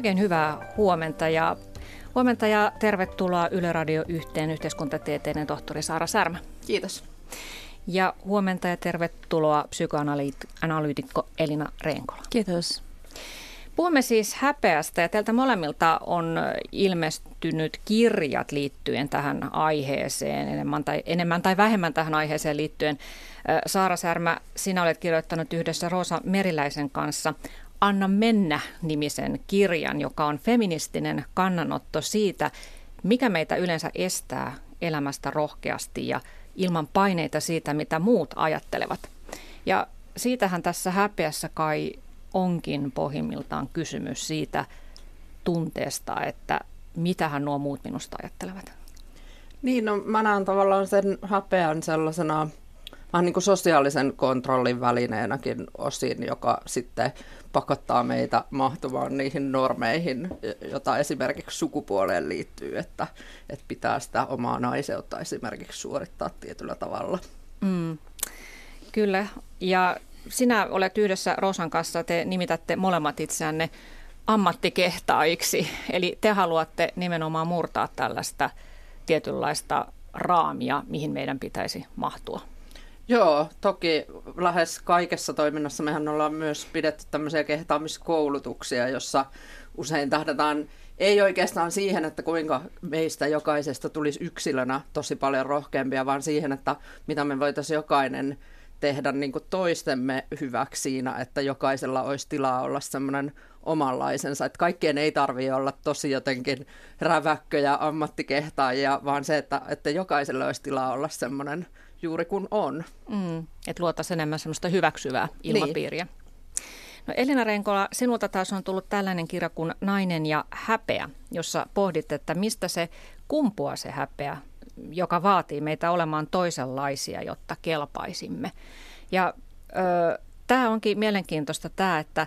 Oikein hyvää huomenta ja huomenta ja tervetuloa Yle Radio yhteen yhteiskuntatieteiden tohtori Saara Särmä. Kiitos. Ja huomenta ja tervetuloa psykoanalyytikko Elina Reenkola. Kiitos. Puhumme siis häpeästä ja teiltä molemmilta on ilmestynyt kirjat liittyen tähän aiheeseen, enemmän tai, enemmän tai vähemmän tähän aiheeseen liittyen. Saara Särmä, sinä olet kirjoittanut yhdessä Roosa Meriläisen kanssa Anna mennä nimisen kirjan, joka on feministinen kannanotto siitä, mikä meitä yleensä estää elämästä rohkeasti ja ilman paineita siitä, mitä muut ajattelevat. Ja siitähän tässä häpeässä kai onkin pohjimmiltaan kysymys siitä tunteesta, että mitähän nuo muut minusta ajattelevat. Niin, no mä näen tavallaan sen häpeän sellaisena vähän niin kuin sosiaalisen kontrollin välineenäkin osin, joka sitten pakottaa meitä mahtumaan niihin normeihin, jota esimerkiksi sukupuoleen liittyy, että, että pitää sitä omaa naiseutta esimerkiksi suorittaa tietyllä tavalla. Mm, kyllä, ja sinä olet yhdessä Rosan kanssa, te nimitätte molemmat itseänne ammattikehtaiksi, eli te haluatte nimenomaan murtaa tällaista tietynlaista raamia, mihin meidän pitäisi mahtua. Joo, toki lähes kaikessa toiminnassa mehän ollaan myös pidetty tämmöisiä kehtaamiskoulutuksia, jossa usein tähdätään ei oikeastaan siihen, että kuinka meistä jokaisesta tulisi yksilönä tosi paljon rohkeampia, vaan siihen, että mitä me voitaisiin jokainen tehdä niin kuin toistemme hyväksi siinä, että jokaisella olisi tilaa olla semmoinen omanlaisensa. Että kaikkien ei tarvitse olla tosi jotenkin räväkköjä ammattikehtaajia, vaan se, että, että jokaisella olisi tilaa olla semmoinen juuri kun on. Mm, että luotaisiin enemmän semmoista hyväksyvää niin. ilmapiiriä. Niin. No Elina Renkola, sinulta taas on tullut tällainen kirja kuin Nainen ja häpeä, jossa pohdit, että mistä se kumpuaa se häpeä, joka vaatii meitä olemaan toisenlaisia, jotta kelpaisimme. Ja tämä onkin mielenkiintoista tämä, että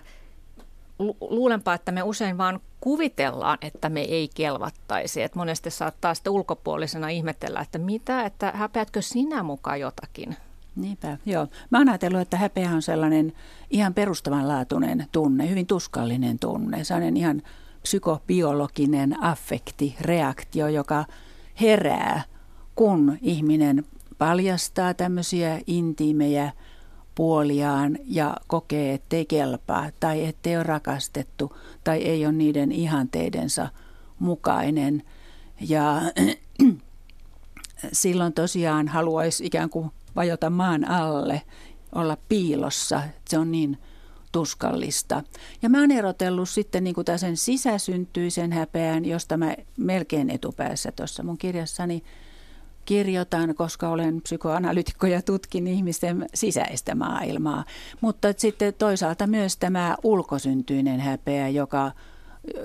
luulenpa, että me usein vaan kuvitellaan, että me ei kelvattaisi. Et monesti saattaa sitten ulkopuolisena ihmetellä, että mitä, että häpeätkö sinä mukaan jotakin? Niinpä, joo. Mä oon ajatellut, että häpeä on sellainen ihan perustavanlaatuinen tunne, hyvin tuskallinen tunne. Sellainen ihan psykobiologinen affekti, reaktio, joka herää, kun ihminen paljastaa tämmöisiä intiimejä puoliaan ja kokee, ettei kelpaa tai ettei ole rakastettu tai ei ole niiden ihanteidensa mukainen. Ja silloin tosiaan haluaisi ikään kuin vajota maan alle, olla piilossa. Se on niin tuskallista. Ja mä oon erotellut sitten niin kuin sen sisäsyntyisen häpeän, josta mä melkein etupäässä tuossa mun kirjassani – kirjoitan, koska olen psykoanalyytikko ja tutkin ihmisten sisäistä maailmaa. Mutta sitten toisaalta myös tämä ulkosyntyinen häpeä, joka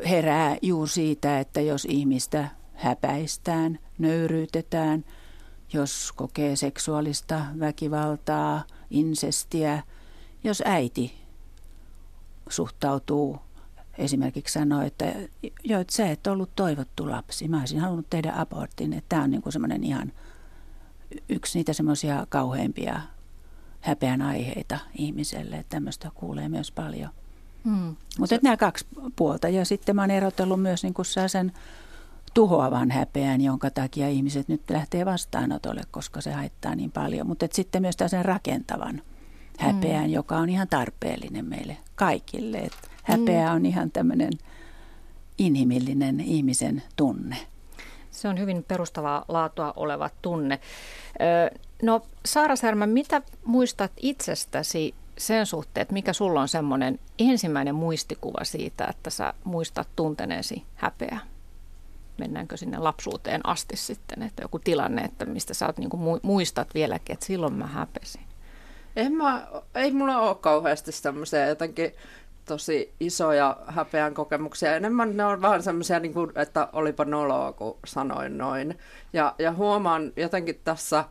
herää juuri siitä, että jos ihmistä häpäistään, nöyryytetään, jos kokee seksuaalista väkivaltaa, insestiä, jos äiti suhtautuu esimerkiksi sanoi, että, jo, että sä et ollut toivottu lapsi. Mä olisin halunnut tehdä abortin. Että tämä on niin semmoinen ihan yksi niitä semmoisia kauheimpia häpeän aiheita ihmiselle. Että tämmöistä kuulee myös paljon. Hmm. Mutta se... nämä kaksi puolta. Ja sitten mä oon erotellut myös niin sen tuhoavan häpeän, jonka takia ihmiset nyt lähtee vastaanotolle, koska se haittaa niin paljon. Mutta sitten myös sen rakentavan häpeän, hmm. joka on ihan tarpeellinen meille kaikille. Että Häpeä mm. on ihan tämmöinen inhimillinen ihmisen tunne. Se on hyvin perustavaa laatua oleva tunne. No Saara Särmä, mitä muistat itsestäsi sen suhteen, että mikä sulla on semmoinen ensimmäinen muistikuva siitä, että sä muistat tunteneesi häpeä? Mennäänkö sinne lapsuuteen asti sitten, että joku tilanne, että mistä sä oot, niin kuin muistat vieläkin, että silloin mä häpesin? En mä, ei mulla ole kauheasti semmoisia jotenkin tosi isoja häpeän kokemuksia. Enemmän ne on vähän semmoisia, niin kuin, että olipa noloa, kun sanoin noin. Ja, ja huomaan jotenkin tässä,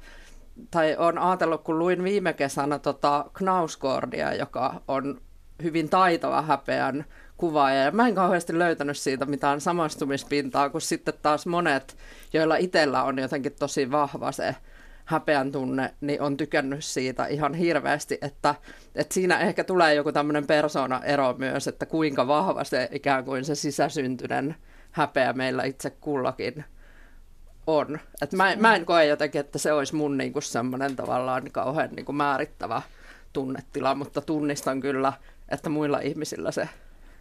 tai on ajatellut, kun luin viime kesänä tota Knauskordia, joka on hyvin taitava häpeän kuvaaja. Ja mä en kauheasti löytänyt siitä mitään samastumispintaa, kuin sitten taas monet, joilla itsellä on jotenkin tosi vahva se häpeän tunne, niin on tykännyt siitä ihan hirveästi, että, että siinä ehkä tulee joku tämmöinen persoonaero myös, että kuinka vahva se ikään kuin se sisäsyntyinen häpeä meillä itse kullakin on. Et mä, mä en koe jotenkin, että se olisi mun niinku semmoinen tavallaan kauhean niinku määrittävä tunnetila, mutta tunnistan kyllä, että muilla ihmisillä se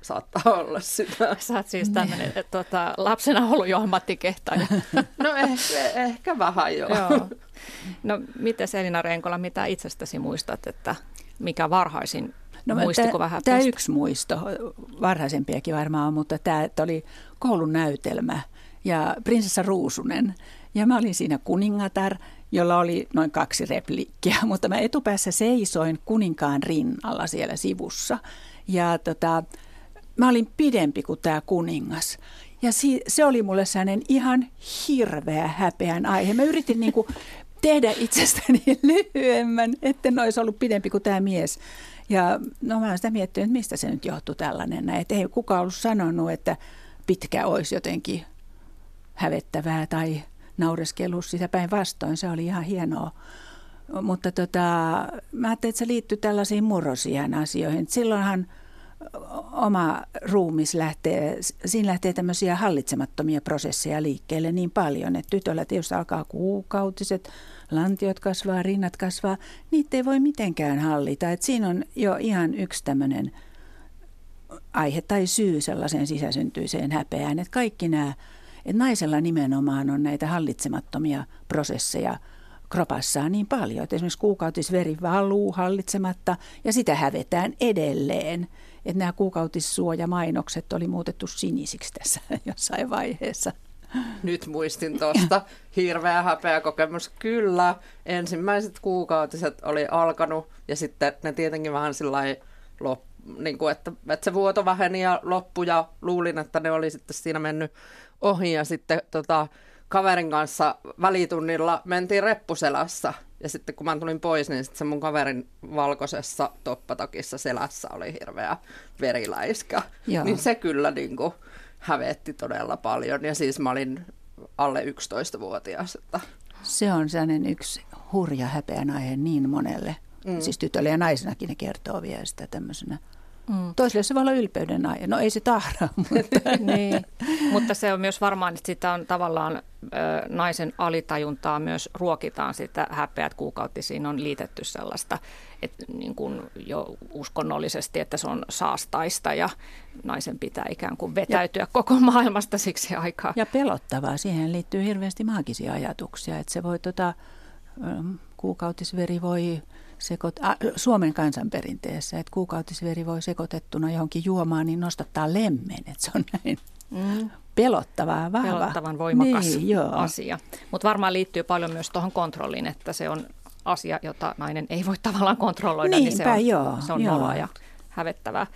saattaa olla sitä. Sä oot siis tämmöinen tuota, lapsena ollut jo ammattikehtaja. No ehkä, ehkä vähän jo. Joo. No miten Elina Renkola, mitä itsestäsi muistat, että mikä varhaisin No, Muistikuva Tämä yksi muisto, varhaisempiakin varmaan on, mutta tämä oli koulun näytelmä ja prinsessa Ruusunen. Ja mä olin siinä kuningatar, jolla oli noin kaksi replikkiä, mutta mä etupäässä seisoin kuninkaan rinnalla siellä sivussa. Ja tota, mä olin pidempi kuin tämä kuningas. Ja si- se oli mulle sellainen ihan hirveä häpeän aihe. Mä yritin niinku tehdä itsestäni lyhyemmän, etten olisi ollut pidempi kuin tämä mies. Ja no mä olen sitä miettinyt, että mistä se nyt johtuu tällainen. Että ei kukaan ollut sanonut, että pitkä olisi jotenkin hävettävää tai naureskellut sitä päinvastoin. Se oli ihan hienoa. Mutta tota, mä ajattelin, että se liittyy tällaisiin murrosiän asioihin. Silloinhan oma ruumis lähtee, siinä lähtee tämmöisiä hallitsemattomia prosesseja liikkeelle niin paljon, että tytöllä tietysti alkaa kuukautiset, lantiot kasvaa, rinnat kasvaa, niitä ei voi mitenkään hallita. Et siinä on jo ihan yksi tämmöinen aihe tai syy sellaiseen sisäsyntyiseen häpeään, että kaikki nämä, että naisella nimenomaan on näitä hallitsemattomia prosesseja kropassaan niin paljon, että esimerkiksi kuukautisveri valuu hallitsematta ja sitä hävetään edelleen. Että nämä kuukautissuojamainokset oli muutettu sinisiksi tässä jossain vaiheessa. Nyt muistin tuosta. Hirveä häpeä kokemus. Kyllä, ensimmäiset kuukautiset oli alkanut ja sitten ne tietenkin vähän sillä niin kuin, että, että se vuoto väheni ja loppu ja luulin, että ne oli sitten siinä mennyt ohi ja sitten tota, kaverin kanssa välitunnilla mentiin reppuselässä ja sitten kun mä tulin pois, niin sitten se mun kaverin valkoisessa toppatakissa selässä oli hirveä veriläiskä. Joo. Niin se kyllä niin kuin, hävetti todella paljon. Ja siis mä olin alle 11-vuotias. Että... Se on sellainen yksi hurja häpeän aihe niin monelle. Mm. Siis tytölle ja naisenakin ne kertoo vielä sitä tämmöisenä Mm. Toisille se voi olla ylpeyden aihe. No ei se tahra, mutta... niin. mutta se on myös varmaan, että sitä on tavallaan naisen alitajuntaa myös ruokitaan sitä häpeät kuukautisiin on liitetty sellaista, että niin kuin jo uskonnollisesti, että se on saastaista ja naisen pitää ikään kuin vetäytyä ja, koko maailmasta siksi aikaa. Ja pelottavaa, siihen liittyy hirveästi maagisia ajatuksia, että se voi tota, kuukautisveri voi sekoit, äh, Suomen kansanperinteessä, että kuukautisveri voi sekoitettuna johonkin juomaan, niin nostattaa lemmen, että se on näin mm. pelottavaa, vahva. Pelottavan voimakas niin, joo. asia. Mutta varmaan liittyy paljon myös tuohon kontrolliin, että se on asia, jota nainen ei voi tavallaan kontrolloida, Niinpä, niin se on, joo, se on joo. ja hävettävää.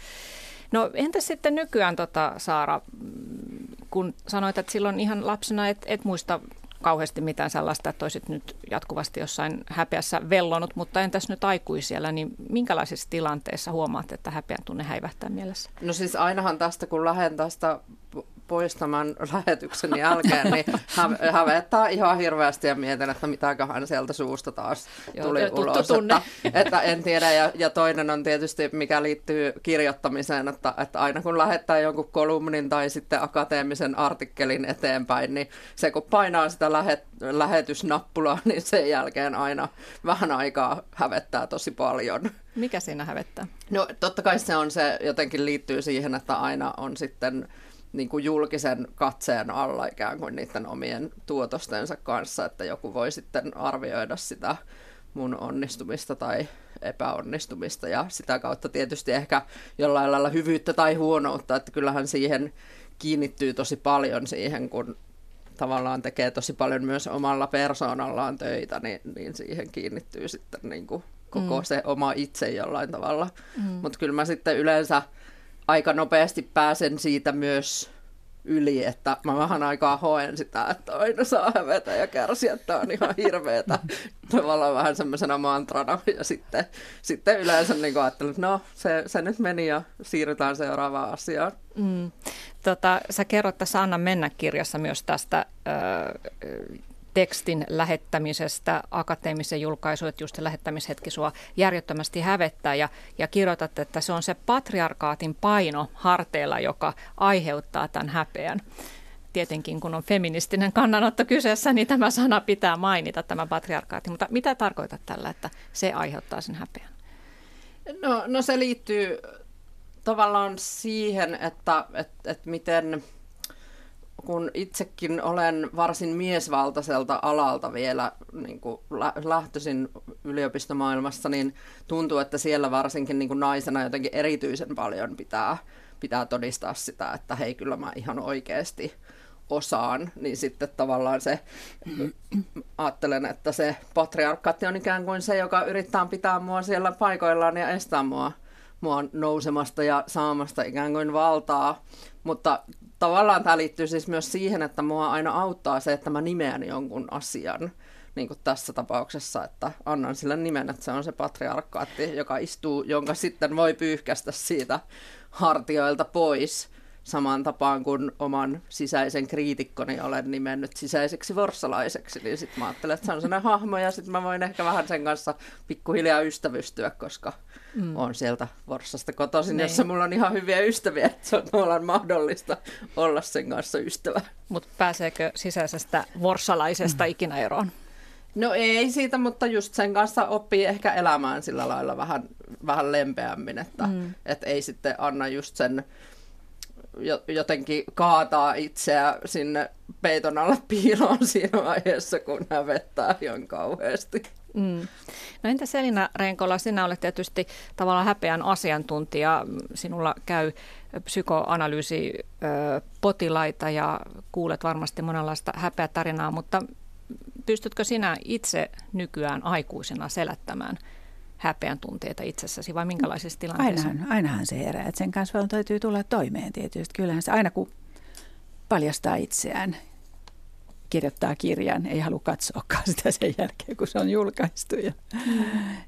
No entä sitten nykyään, tota, Saara, kun sanoit, että silloin ihan lapsena et, et muista kauheasti mitään sellaista, että olisit nyt jatkuvasti jossain häpeässä vellonut, mutta entäs nyt aikuisiellä, niin minkälaisissa tilanteissa huomaat, että häpeän tunne häivähtää mielessä? No siis ainahan tästä, kun lähden tästä pois tämän lähetyksen jälkeen, niin hä- hävettää ihan hirveästi ja mietin, että mitäköhän sieltä suusta taas Joo, tuli ulos. Tunne. Että, että en tiedä. Ja, ja toinen on tietysti, mikä liittyy kirjoittamiseen, että, että aina kun lähettää jonkun kolumnin tai sitten akateemisen artikkelin eteenpäin, niin se kun painaa sitä lähet, lähetysnappulaa, niin sen jälkeen aina vähän aikaa hävettää tosi paljon. Mikä siinä hävettää? No totta kai se on se, jotenkin liittyy siihen, että aina on sitten niin kuin julkisen katseen alla ikään kuin niiden omien tuotostensa kanssa, että joku voi sitten arvioida sitä mun onnistumista tai epäonnistumista ja sitä kautta tietysti ehkä jollain lailla hyvyyttä tai huonoutta, että kyllähän siihen kiinnittyy tosi paljon siihen, kun tavallaan tekee tosi paljon myös omalla persoonallaan töitä, niin, niin siihen kiinnittyy sitten niin kuin koko mm. se oma itse jollain tavalla. Mm. Mutta kyllä mä sitten yleensä aika nopeasti pääsen siitä myös yli, että mä vähän aikaa hoen sitä, että aina saa hävetä ja kärsiä, että on ihan hirveetä. Tavallaan vähän semmoisena mantrana ja sitten, sitten yleensä niin ajattelen, että no se, se nyt meni ja siirrytään seuraavaan asiaan. Mm. Tota, sä kerrot tässä Anna mennä kirjassa myös tästä ö, tekstin lähettämisestä akateemisen julkaisu, että just se lähettämishetki sua järjettömästi hävettää ja, ja kirjoitat, että se on se patriarkaatin paino harteilla, joka aiheuttaa tämän häpeän. Tietenkin kun on feministinen kannanotto kyseessä, niin tämä sana pitää mainita, tämä patriarkaatti. Mutta mitä tarkoitat tällä, että se aiheuttaa sen häpeän? No, no se liittyy tavallaan siihen, että, että, että miten kun itsekin olen varsin miesvaltaiselta alalta vielä niin kuin lähtöisin yliopistomaailmassa, niin tuntuu, että siellä varsinkin niin kuin naisena jotenkin erityisen paljon pitää, pitää todistaa sitä, että hei kyllä mä ihan oikeasti osaan, niin sitten tavallaan se, ajattelen, että se patriarkkaatti on ikään kuin se, joka yrittää pitää mua siellä paikoillaan ja estää mua, mua nousemasta ja saamasta ikään kuin valtaa. Mutta tavallaan tämä liittyy siis myös siihen, että mua aina auttaa se, että mä nimeän jonkun asian. Niin kuin tässä tapauksessa, että annan sille nimen, että se on se patriarkkaatti, joka istuu, jonka sitten voi pyyhkästä siitä hartioilta pois samaan tapaan kuin oman sisäisen kriitikkoni olen nimennyt sisäiseksi vorsalaiseksi, niin sitten mä ajattelen, että se on sellainen hahmo ja sitten mä voin ehkä vähän sen kanssa pikkuhiljaa ystävystyä, koska mm. on sieltä Vorsasta kotoisin, niin. jossa mulla on ihan hyviä ystäviä, että se on mahdollista olla sen kanssa ystävä. Mutta pääseekö sisäisestä vorsalaisesta mm. ikinä eroon? No ei siitä, mutta just sen kanssa oppii ehkä elämään sillä lailla vähän, vähän lempeämmin, että mm. et ei sitten anna just sen jotenkin kaataa itseä sinne peiton alle piiloon siinä vaiheessa, kun hävettää ihan kauheasti. Mm. No entä Selina Renkola, sinä olet tietysti tavallaan häpeän asiantuntija. Sinulla käy psykoanalyysi potilaita ja kuulet varmasti monenlaista häpeätarinaa, mutta pystytkö sinä itse nykyään aikuisena selättämään häpeän tunteita itsessäsi vai minkälaisissa tilanteissa? Ainahan, ainahan se herää, että sen kanssa täytyy tulla toimeen tietysti. Kyllähän se aina kun paljastaa itseään, kirjoittaa kirjan, ei halua katsoakaan sitä sen jälkeen, kun se on julkaistu. Ja, mm.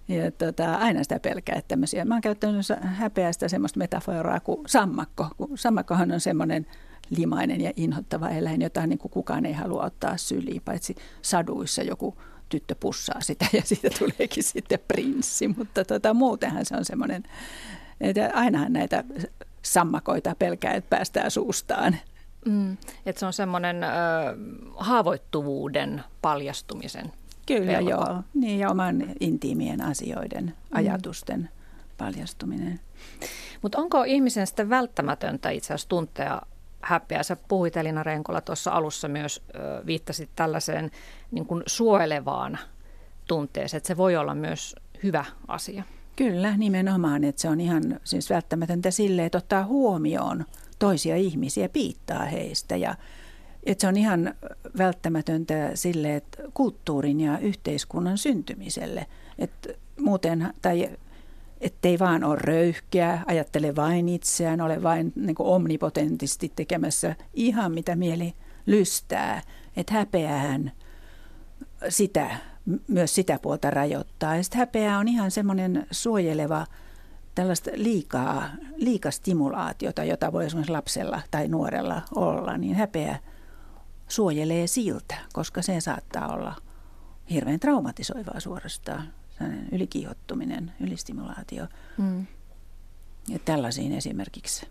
ja tota, aina sitä pelkää, että tämmöisiä. Mä oon käyttänyt häpeästä semmoista metaforaa kuin sammakko. Kun sammakkohan on semmoinen limainen ja inhottava eläin, jota niin kuin kukaan ei halua ottaa syliin, paitsi saduissa joku tyttö pussaa sitä ja siitä tuleekin sitten prinssi. Mutta tota, muutenhan se on semmoinen, että ainahan näitä sammakoita pelkää, että päästään suustaan. Mm, että se on semmoinen ö, haavoittuvuuden paljastumisen Kyllä pelko. joo, niin ja oman intiimien asioiden, mm. ajatusten paljastuminen. Mutta onko ihmisen sitten välttämätöntä itse asiassa tuntea häpeää. Sä puhuit Elina Renkola tuossa alussa myös, ö, viittasit tällaiseen niin kuin suojelevaan tunteeseen, että se voi olla myös hyvä asia. Kyllä, nimenomaan, että se on ihan siis välttämätöntä sille, että ottaa huomioon toisia ihmisiä, piittaa heistä ja että se on ihan välttämätöntä sille, että kulttuurin ja yhteiskunnan syntymiselle. Että muuten, tai ettei vaan ole röyhkeä, ajattele vain itseään, ole vain niin kuin omnipotentisti tekemässä ihan mitä mieli lystää. Että häpeähän sitä, myös sitä puolta rajoittaa. Ja sitten häpeä on ihan semmoinen suojeleva tällaista liikaa, liikastimulaatiota, jota voi esimerkiksi lapsella tai nuorella olla, niin häpeä suojelee siltä, koska se saattaa olla hirveän traumatisoivaa suorastaan ylikiihottuminen, ylistimulaatio. Mm. Ja tällaisiin esimerkiksi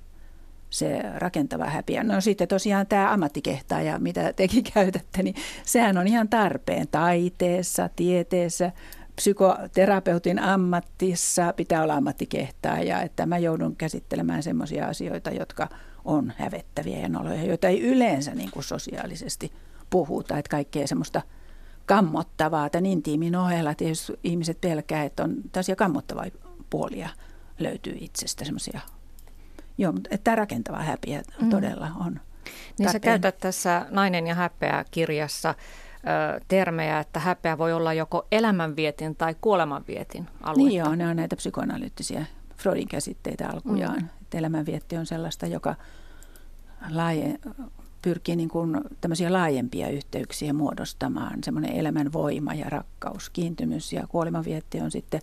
se rakentava häpiä. No sitten tosiaan tämä ammattikehtaaja, mitä tekin käytätte, niin sehän on ihan tarpeen taiteessa, tieteessä, psykoterapeutin ammattissa pitää olla ammattikehtaaja, että mä joudun käsittelemään sellaisia asioita, jotka on hävettäviä ja noloja, joita ei yleensä niin kuin sosiaalisesti puhuta, että kaikkea semmoista – kammottavaa tämän intiimin ohella. Tietysti ihmiset pelkää, että on tällaisia kammottavia puolia löytyy itsestä semmoisia. Joo, mutta tämä rakentava häpiä mm. todella on. Niin sä käytät tässä Nainen ja häpeä kirjassa termejä, että häpeä voi olla joko elämänvietin tai kuolemanvietin aluetta. Niin joo, ne on näitä psykoanalyyttisiä Freudin käsitteitä alkujaan. Mm. Että elämänvietti on sellaista, joka laaje, pyrkii niin kuin tämmöisiä laajempia yhteyksiä muodostamaan, semmoinen elämän voima ja rakkaus, kiintymys ja kuolemanvietti on sitten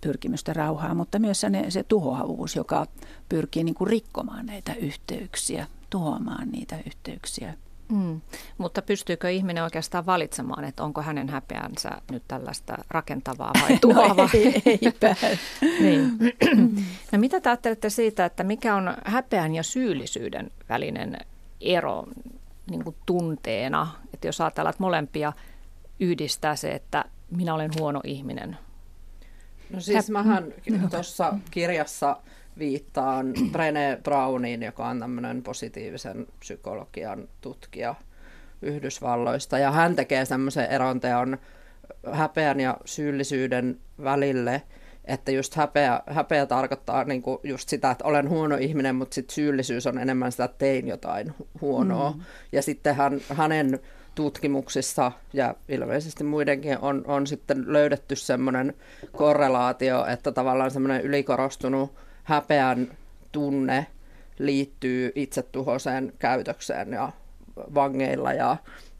pyrkimystä rauhaa, mutta myös se, se tuhoavuus, joka pyrkii niin kuin rikkomaan näitä yhteyksiä, tuhoamaan niitä yhteyksiä. Mm. Mutta pystyykö ihminen oikeastaan valitsemaan, että onko hänen häpeänsä nyt tällaista rakentavaa vai tuhoavaa? no ei, eipä. niin. no mitä te ajattelette siitä, että mikä on häpeän ja syyllisyyden välinen ero niin kuin tunteena? Että jos ajatellaan, että molempia yhdistää se, että minä olen huono ihminen. No siis mähän tuossa kirjassa viittaan Brené Browniin, joka on tämmöinen positiivisen psykologian tutkija Yhdysvalloista. Ja hän tekee semmoisen eronteon häpeän ja syyllisyyden välille, että just häpeä, häpeä tarkoittaa niin kuin just sitä, että olen huono ihminen, mutta sitten syyllisyys on enemmän sitä, että tein jotain huonoa. Mm. Ja sitten hän, hänen tutkimuksissa ja ilmeisesti muidenkin on, on sitten löydetty semmoinen korrelaatio, että tavallaan semmoinen ylikorostunut häpeän tunne liittyy itsetuhoiseen käytökseen ja vangeilla ja,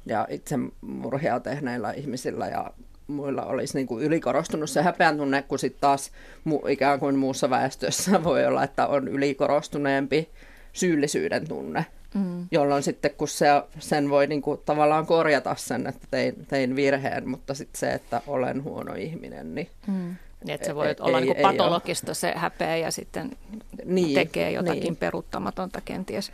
ja itsemurhia tehneillä ihmisillä ja muilla olisi niin kuin ylikorostunut se häpeän tunne, kun sitten taas mu, ikään kuin muussa väestössä voi olla, että on ylikorostuneempi syyllisyyden tunne. Mm. Jolloin sitten kun se, sen voi niin kuin tavallaan korjata sen, että tein, tein virheen, mutta sitten se, että olen huono ihminen, niin mm. Niin, että se voi ei, olla ei, niin kuin patologista ole. se häpeä ja sitten niin, tekee jotakin niin. peruuttamatonta kenties.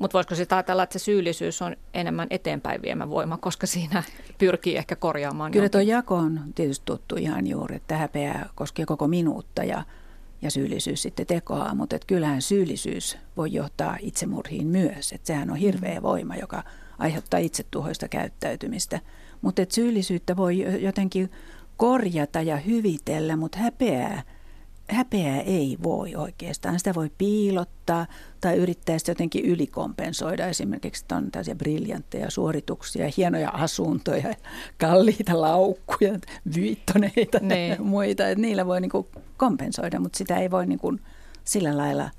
Mutta voisiko sitä ajatella, että se syyllisyys on enemmän eteenpäin viemä voima, koska siinä pyrkii ehkä korjaamaan. Kyllä tuo jako on tietysti tuttu ihan juuri, että häpeä koskee koko minuutta ja, ja syyllisyys sitten tekoa, mutta että kyllähän syyllisyys voi johtaa itsemurhiin myös. Että sehän on hirveä mm. voima, joka aiheuttaa itsetuhoista käyttäytymistä. Mutta syyllisyyttä voi jotenkin korjata ja hyvitellä, mutta häpeää, häpeää ei voi oikeastaan. Sitä voi piilottaa tai yrittää sitä jotenkin ylikompensoida. Esimerkiksi on tällaisia briljantteja suorituksia, hienoja asuntoja, kalliita laukkuja, viittoneita ja niin. muita. Että niillä voi niin kompensoida, mutta sitä ei voi niin sillä lailla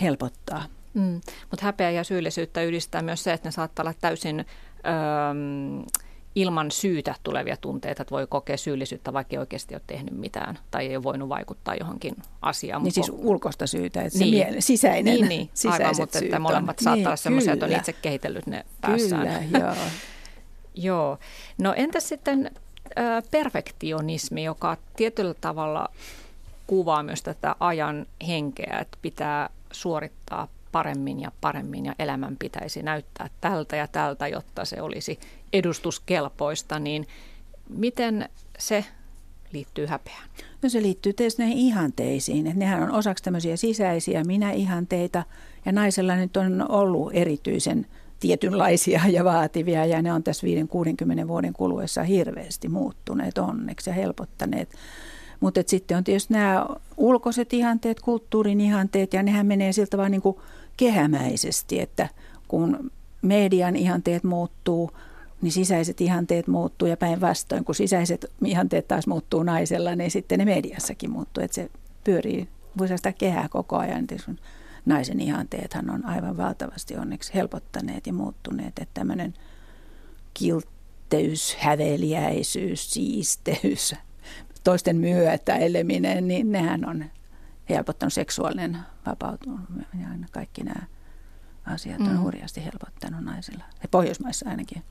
helpottaa. Mm. Mutta häpeä ja syyllisyyttä yhdistää myös se, että ne saattaa olla täysin... Öö, ilman syytä tulevia tunteita, että voi kokea syyllisyyttä, vaikka ei oikeasti ole tehnyt mitään tai ei ole voinut vaikuttaa johonkin asiaan. Niin siis ulkoista syytä, että niin. se miele, sisäinen, niin, niin. Aivan, mutta että molemmat saattaa niin, olla sellaisia, että on itse kehitellyt ne päässään. Kyllä, joo. joo. No entäs sitten äh, perfektionismi, joka tietyllä tavalla kuvaa myös tätä ajan henkeä, että pitää suorittaa paremmin ja paremmin ja elämän pitäisi näyttää tältä ja tältä, jotta se olisi edustuskelpoista, niin miten se liittyy häpeään? No se liittyy tietysti näihin ihanteisiin. Että nehän on osaksi tämmöisiä sisäisiä minä-ihanteita ja naisella nyt on ollut erityisen tietynlaisia ja vaativia ja ne on tässä 5-60 vuoden kuluessa hirveästi muuttuneet onneksi ja helpottaneet. Mutta sitten on tietysti nämä ulkoiset ihanteet, kulttuurin ihanteet ja nehän menee siltä vaan niin kuin kehämäisesti, että kun median ihanteet muuttuu, niin sisäiset ihanteet muuttuu ja päinvastoin, kun sisäiset ihanteet taas muuttuu naisella, niin sitten ne mediassakin muuttuu, että se pyörii, voi sitä kehää koko ajan. Sun naisen ihanteethan on aivan valtavasti onneksi helpottaneet ja muuttuneet, että tämmöinen kiltteys, häveliäisyys, siisteys, toisten myötä eleminen, niin nehän on helpottanut seksuaalinen vapautuminen ja aina kaikki nämä asiat on mm. hurjasti helpottanut naisilla. Ja Pohjoismaissa ainakin,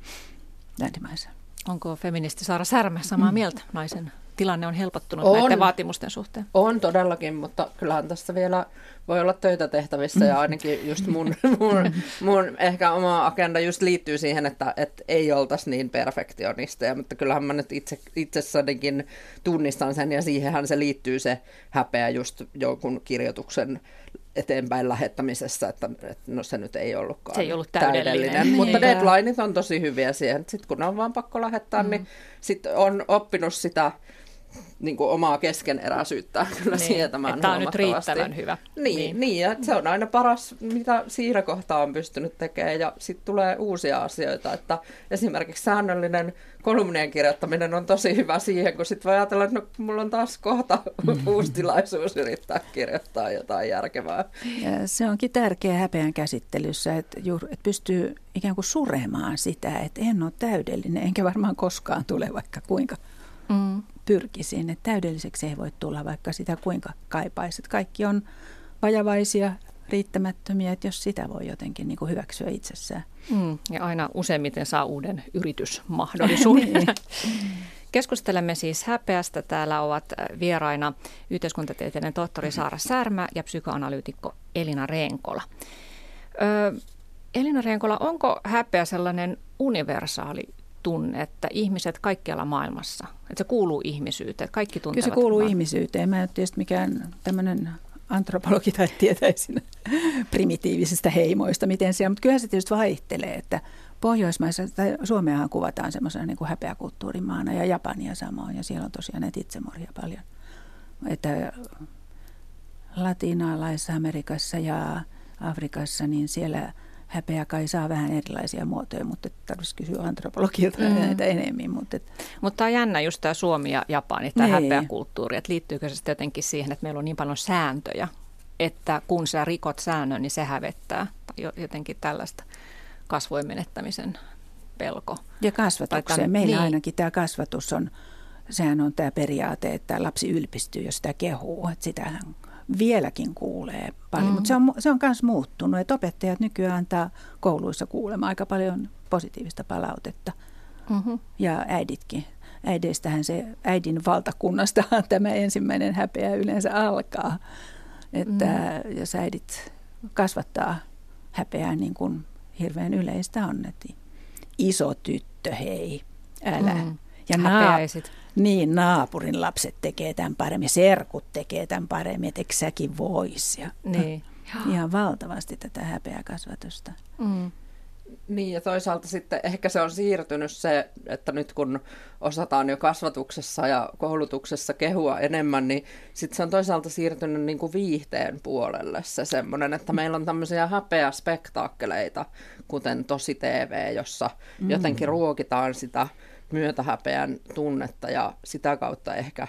länsimaissa. Onko feministi Saara Särmä samaa mm. mieltä naisen tilanne on helpottunut on, näiden vaatimusten suhteen? On todellakin, mutta kyllähän tässä vielä voi olla töitä tehtävissä ja ainakin just mun, mun, mun ehkä oma agenda just liittyy siihen, että, että ei oltaisi niin perfektionisteja, mutta kyllähän mä nyt itse, itsessänikin tunnistan sen ja siihenhän se liittyy se häpeä just jonkun kirjoituksen eteenpäin lähettämisessä, että, että no se nyt ei ollutkaan se ei ollut täydellinen. täydellinen. Mutta deadlineit on tosi hyviä siihen. Sitten kun ne on vaan pakko lähettää, niin mm. niin sitten on oppinut sitä niin kuin omaa keskeneräisyyttä kyllä niin, sietämään tämä on nyt riittävän hyvä. Niin, niin. niin ja se on aina paras, mitä siinä kohtaa on pystynyt tekemään ja sitten tulee uusia asioita, että esimerkiksi säännöllinen kolumnien kirjoittaminen on tosi hyvä siihen, kun sitten voi ajatella, että no, mulla on taas kohta uusi tilaisuus yrittää kirjoittaa jotain järkevää. Ja se onkin tärkeä häpeän käsittelyssä, että, juuri, että pystyy ikään kuin suremaan sitä, että en ole täydellinen, enkä varmaan koskaan tule vaikka kuinka mm pyrkisin. Että täydelliseksi ei voi tulla, vaikka sitä kuinka kaipaisit. Kaikki on vajavaisia, riittämättömiä, että jos sitä voi jotenkin niin kuin hyväksyä itsessään. Mm, ja aina useimmiten saa uuden yritysmahdollisuuden. niin. Keskustelemme siis häpeästä. Täällä ovat äh, vieraina yhteiskuntatieteiden tohtori Saara Särmä ja psykoanalyytikko Elina Reenkola. Ö, Elina Reenkola, onko häpeä sellainen universaali tunne, että ihmiset kaikkialla maailmassa, että se kuuluu ihmisyyteen, kaikki tuntevat Kyllä se kuuluu vaan. ihmisyyteen. Mä en tietysti mikään tämmöinen antropologi tai tietäisin primitiivisistä heimoista, miten on, mutta kyllä se tietysti vaihtelee, että Pohjoismaissa, tai Suomeahan kuvataan semmoisena niin kuin häpeäkulttuurimaana ja Japania samoin, ja siellä on tosiaan näitä itsemurhia paljon. Että latinalaisessa Amerikassa ja Afrikassa, niin siellä häpeä kai saa vähän erilaisia muotoja, mutta tarvitsisi kysyä antropologilta mm. näitä enemmän. Mutta, et... mutta tämä on jännä just tämä Suomi ja Japani, tämä niin. häpeäkulttuuri, että liittyykö se sitten jotenkin siihen, että meillä on niin paljon sääntöjä, että kun sä rikot säännön, niin se hävettää, jotenkin tällaista kasvojen menettämisen pelko. Ja kasvatukseen. Tämän, Meillä niin. ainakin tämä kasvatus on, sehän on tämä periaate, että lapsi ylpistyy, jos sitä kehuu. Että sitähän vieläkin kuulee paljon, mm-hmm. mutta se on, se on myös muuttunut, että opettajat nykyään antaa kouluissa kuulemaan aika paljon positiivista palautetta. Mm-hmm. Ja äiditkin. Äideistähän se, äidin valtakunnasta tämä ensimmäinen häpeä yleensä alkaa. Että mm-hmm. jos äidit kasvattaa häpeää niin kuin hirveän yleistä on, että iso tyttö, hei, älä. Mm. Ja naap- niin, naapurin lapset tekee tämän paremmin, serkut tekee tämän paremmin, että eikö säkin voisi. Ja, niin. Ihan valtavasti tätä häpeäkasvatusta. Mm. Niin ja toisaalta sitten ehkä se on siirtynyt se, että nyt kun osataan jo kasvatuksessa ja koulutuksessa kehua enemmän, niin sitten se on toisaalta siirtynyt niin kuin viihteen puolelle se semmoinen, että meillä on tämmöisiä häpeäspektaakkeleita, kuten Tosi TV, jossa mm. jotenkin ruokitaan sitä myötähäpeän tunnetta ja sitä kautta ehkä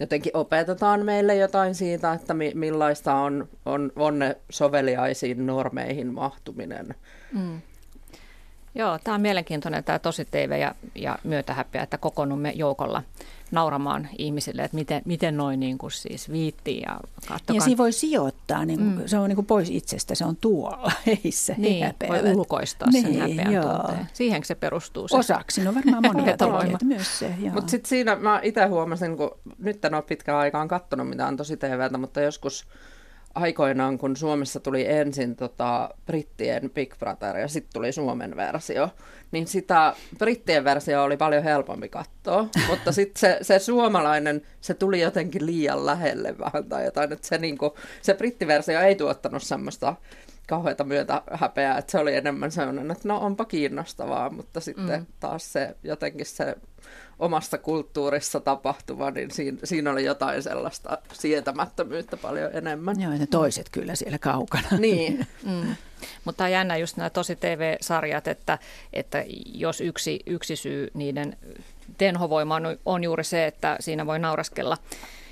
jotenkin opetetaan meille jotain siitä, että mi- millaista on, on, on ne soveliaisiin normeihin mahtuminen. Mm. Joo, tämä on mielenkiintoinen tämä tosi TV ja, ja myötähäpeä, että kokoonnumme joukolla nauramaan ihmisille, että miten, miten noin niin kuin siis viittii. Ja, kattokaa. ja siinä voi sijoittaa, niin kuin, mm. se on niin kuin pois itsestä, se on tuolla heissä. Niin, voi ulkoistaa niin, sen häpeän joo. tunteen. Siihen se perustuu. Se. Osaksi, no varmaan monia tekijöitä myös se. Mutta sitten siinä mä itse huomasin, kun nyt en ole pitkään aikaan katsonut mitään tosi TVtä, mutta joskus aikoinaan, kun Suomessa tuli ensin tota, brittien Big Brother ja sitten tuli Suomen versio, niin sitä brittien versio oli paljon helpompi katsoa, mutta sitten se, se suomalainen, se tuli jotenkin liian lähelle vähän tai jotain, että se, niinku, se brittiversio ei tuottanut semmoista kauheata myötä häpeää, että se oli enemmän sellainen, että no onpa kiinnostavaa, mutta sitten mm. taas se jotenkin se omassa kulttuurissa tapahtuva, niin siinä, siinä oli jotain sellaista sietämättömyyttä paljon enemmän. Joo, ne toiset kyllä siellä kaukana. Niin. mm. Mutta on jännä just nämä tosi TV-sarjat, että, että jos yksi, yksi syy niiden tenhovoimaan on juuri se, että siinä voi nauraskella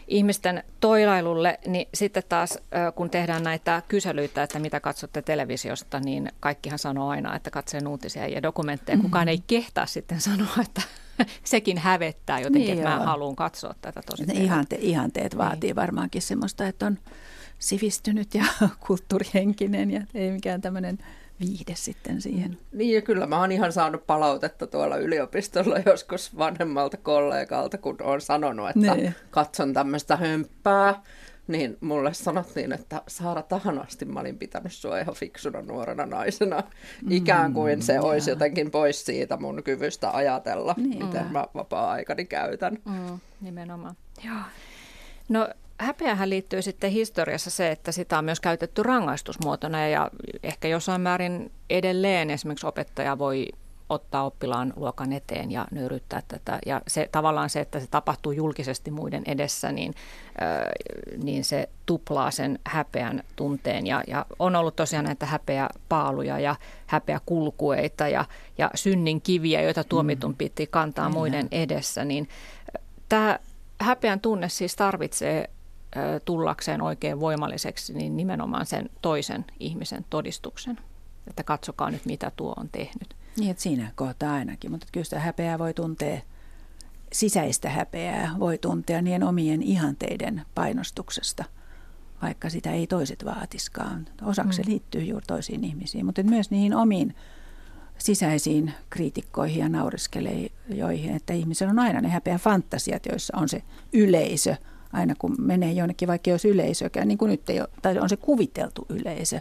ihmisten toilailulle, niin sitten taas kun tehdään näitä kyselyitä, että mitä katsotte televisiosta, niin kaikkihan sanoo aina, että katseen uutisia ja dokumentteja. Kukaan ei kehtaa sitten sanoa, että sekin hävettää jotenkin, niin että joo. mä haluan katsoa tätä tosi. Ne ihante, ihanteet niin. vaatii varmaankin semmoista, että on sivistynyt ja kulttuurihenkinen ja ei mikään tämmöinen viihde sitten siihen. Niin ja kyllä mä oon ihan saanut palautetta tuolla yliopistolla joskus vanhemmalta kollegalta, kun on sanonut, että niin. katson tämmöistä hömppää. Niin mulle sanottiin, että Saara, tähän asti mä olin pitänyt sua ihan fiksuna nuorena naisena. Ikään kuin se mm, olisi jotenkin pois siitä mun kyvystä ajatella, niin. miten mä vapaa-aikani käytän. Mm, nimenomaan. Joo. No häpeähän liittyy sitten historiassa se, että sitä on myös käytetty rangaistusmuotona ja ehkä jossain määrin edelleen esimerkiksi opettaja voi ottaa oppilaan luokan eteen ja nöyryttää tätä. Ja se tavallaan se, että se tapahtuu julkisesti muiden edessä, niin, niin se tuplaa sen häpeän tunteen. Ja, ja on ollut tosiaan näitä häpeäpaaluja ja häpeäkulkueita ja, ja synnin kiviä, joita tuomitun mm. piti kantaa mm. muiden edessä. Niin tämä häpeän tunne siis tarvitsee tullakseen oikein voimalliseksi, niin nimenomaan sen toisen ihmisen todistuksen. Että katsokaa nyt, mitä tuo on tehnyt. Niin, että siinä kohtaa ainakin, mutta kyllä sitä häpeää voi tuntea, sisäistä häpeää voi tuntea niin omien ihanteiden painostuksesta vaikka sitä ei toiset vaatiskaan. Osaksi se Mm. liittyy juuri toisiin ihmisiin, mutta myös niihin omiin sisäisiin kriitikkoihin ja nauriskelijoihin, että ihmisellä on aina ne häpeä fantasiat, joissa on se yleisö, aina kun menee jonnekin, vaikka olisi yleisökään, niin kuin nyt ei ole, tai on se kuviteltu yleisö,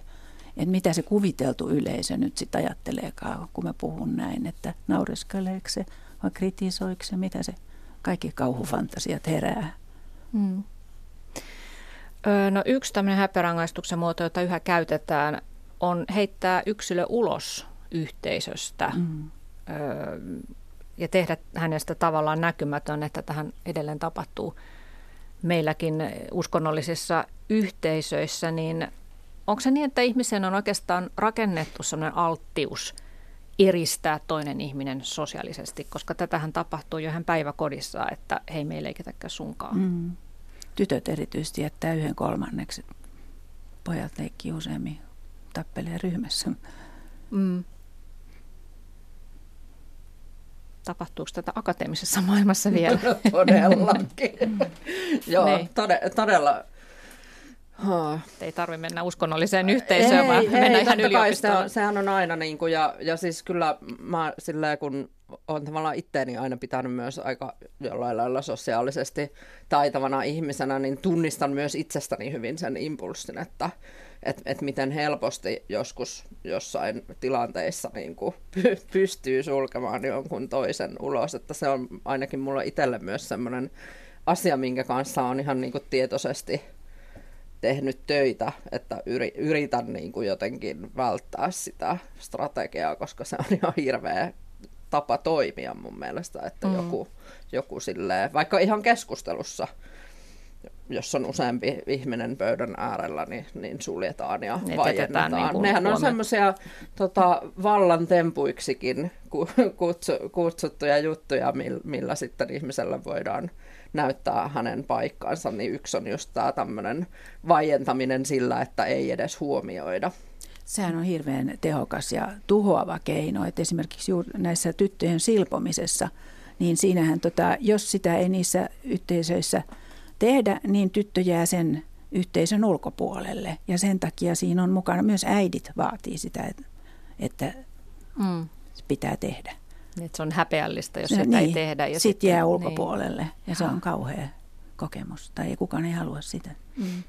että mitä se kuviteltu yleisö nyt sitten ajatteleekaan, kun mä puhun näin, että nauriskeleeko se vai kritisoiko se, mitä se kaikki kauhufantasiat herää. Mm. No yksi tämmöinen häpeärangaistuksen muoto, jota yhä käytetään, on heittää yksilö ulos yhteisöstä Mm. öö, ja tehdä hänestä tavallaan näkymätön, että tähän edelleen tapahtuu meilläkin uskonnollisissa yhteisöissä, niin onko se niin, että ihmisen on oikeastaan rakennettu sellainen alttius eristää toinen ihminen sosiaalisesti, koska tätähän tapahtuu jo ihan päiväkodissa, että hei, meillä ei ketäkään sunkaan. Mm. Tytöt erityisesti jättää yhden kolmanneksi. Pojat leikkii useammin, tappelee ryhmässä. Mm. Tapahtuuko tätä akateemisessa maailmassa vielä? Todellakin. Joo, Niin. tode, todella. Ha. Ei tarvitse mennä uskonnolliseen yhteisöön, vaan mennä ihan totta kai se yliopistoon. on, sehän on aina niin kuin, ja, ja siis kyllä mä silleen, kun on tavallaan itteeni aina pitänyt myös aika jollain lailla sosiaalisesti taitavana ihmisenä, niin tunnistan myös itsestäni hyvin sen impulssin, että et, et miten helposti joskus jossain tilanteissa niin kuin py- pystyy sulkemaan jonkun toisen ulos, että se on ainakin mulla itselle myös semmoinen asia, minkä kanssa on ihan niin kuin tietoisesti tehnyt töitä, että yri, yritän niin kuin jotenkin välttää sitä strategiaa, koska se on ihan hirveä tapa toimia mun mielestä, että Mm. joku, joku silleen, vaikka ihan keskustelussa, jos on useampi ihminen pöydän äärellä, niin, niin suljetaan ja Ne vaiennetaan. jätetään niin kuin Nehän on semmoisia tota, vallantempuiksikin ku, kutsu, kutsuttuja juttuja, millä, millä sitten ihmiselle voidaan näyttää hänen paikkaansa, niin yksi on just tämä tämmöinen vaientaminen sillä, että ei edes huomioida. Sehän on hirveän tehokas ja tuhoava keino. Että esimerkiksi juuri näissä tyttöjen silpomisessa, niin siinähän, tota, jos sitä ei niissä yhteisöissä tehdä, niin tyttö jää sen yhteisön ulkopuolelle. Ja sen takia siinä on mukana, myös äidit vaatii sitä, että, että Mm. pitää tehdä. Niin, että se on häpeällistä, jos Se- sitä ei tehdä. Ja sit jää niin. ulkopuolelle ja se on kauhea kokemus. Tai ei kukaan ei halua sitä. Mm.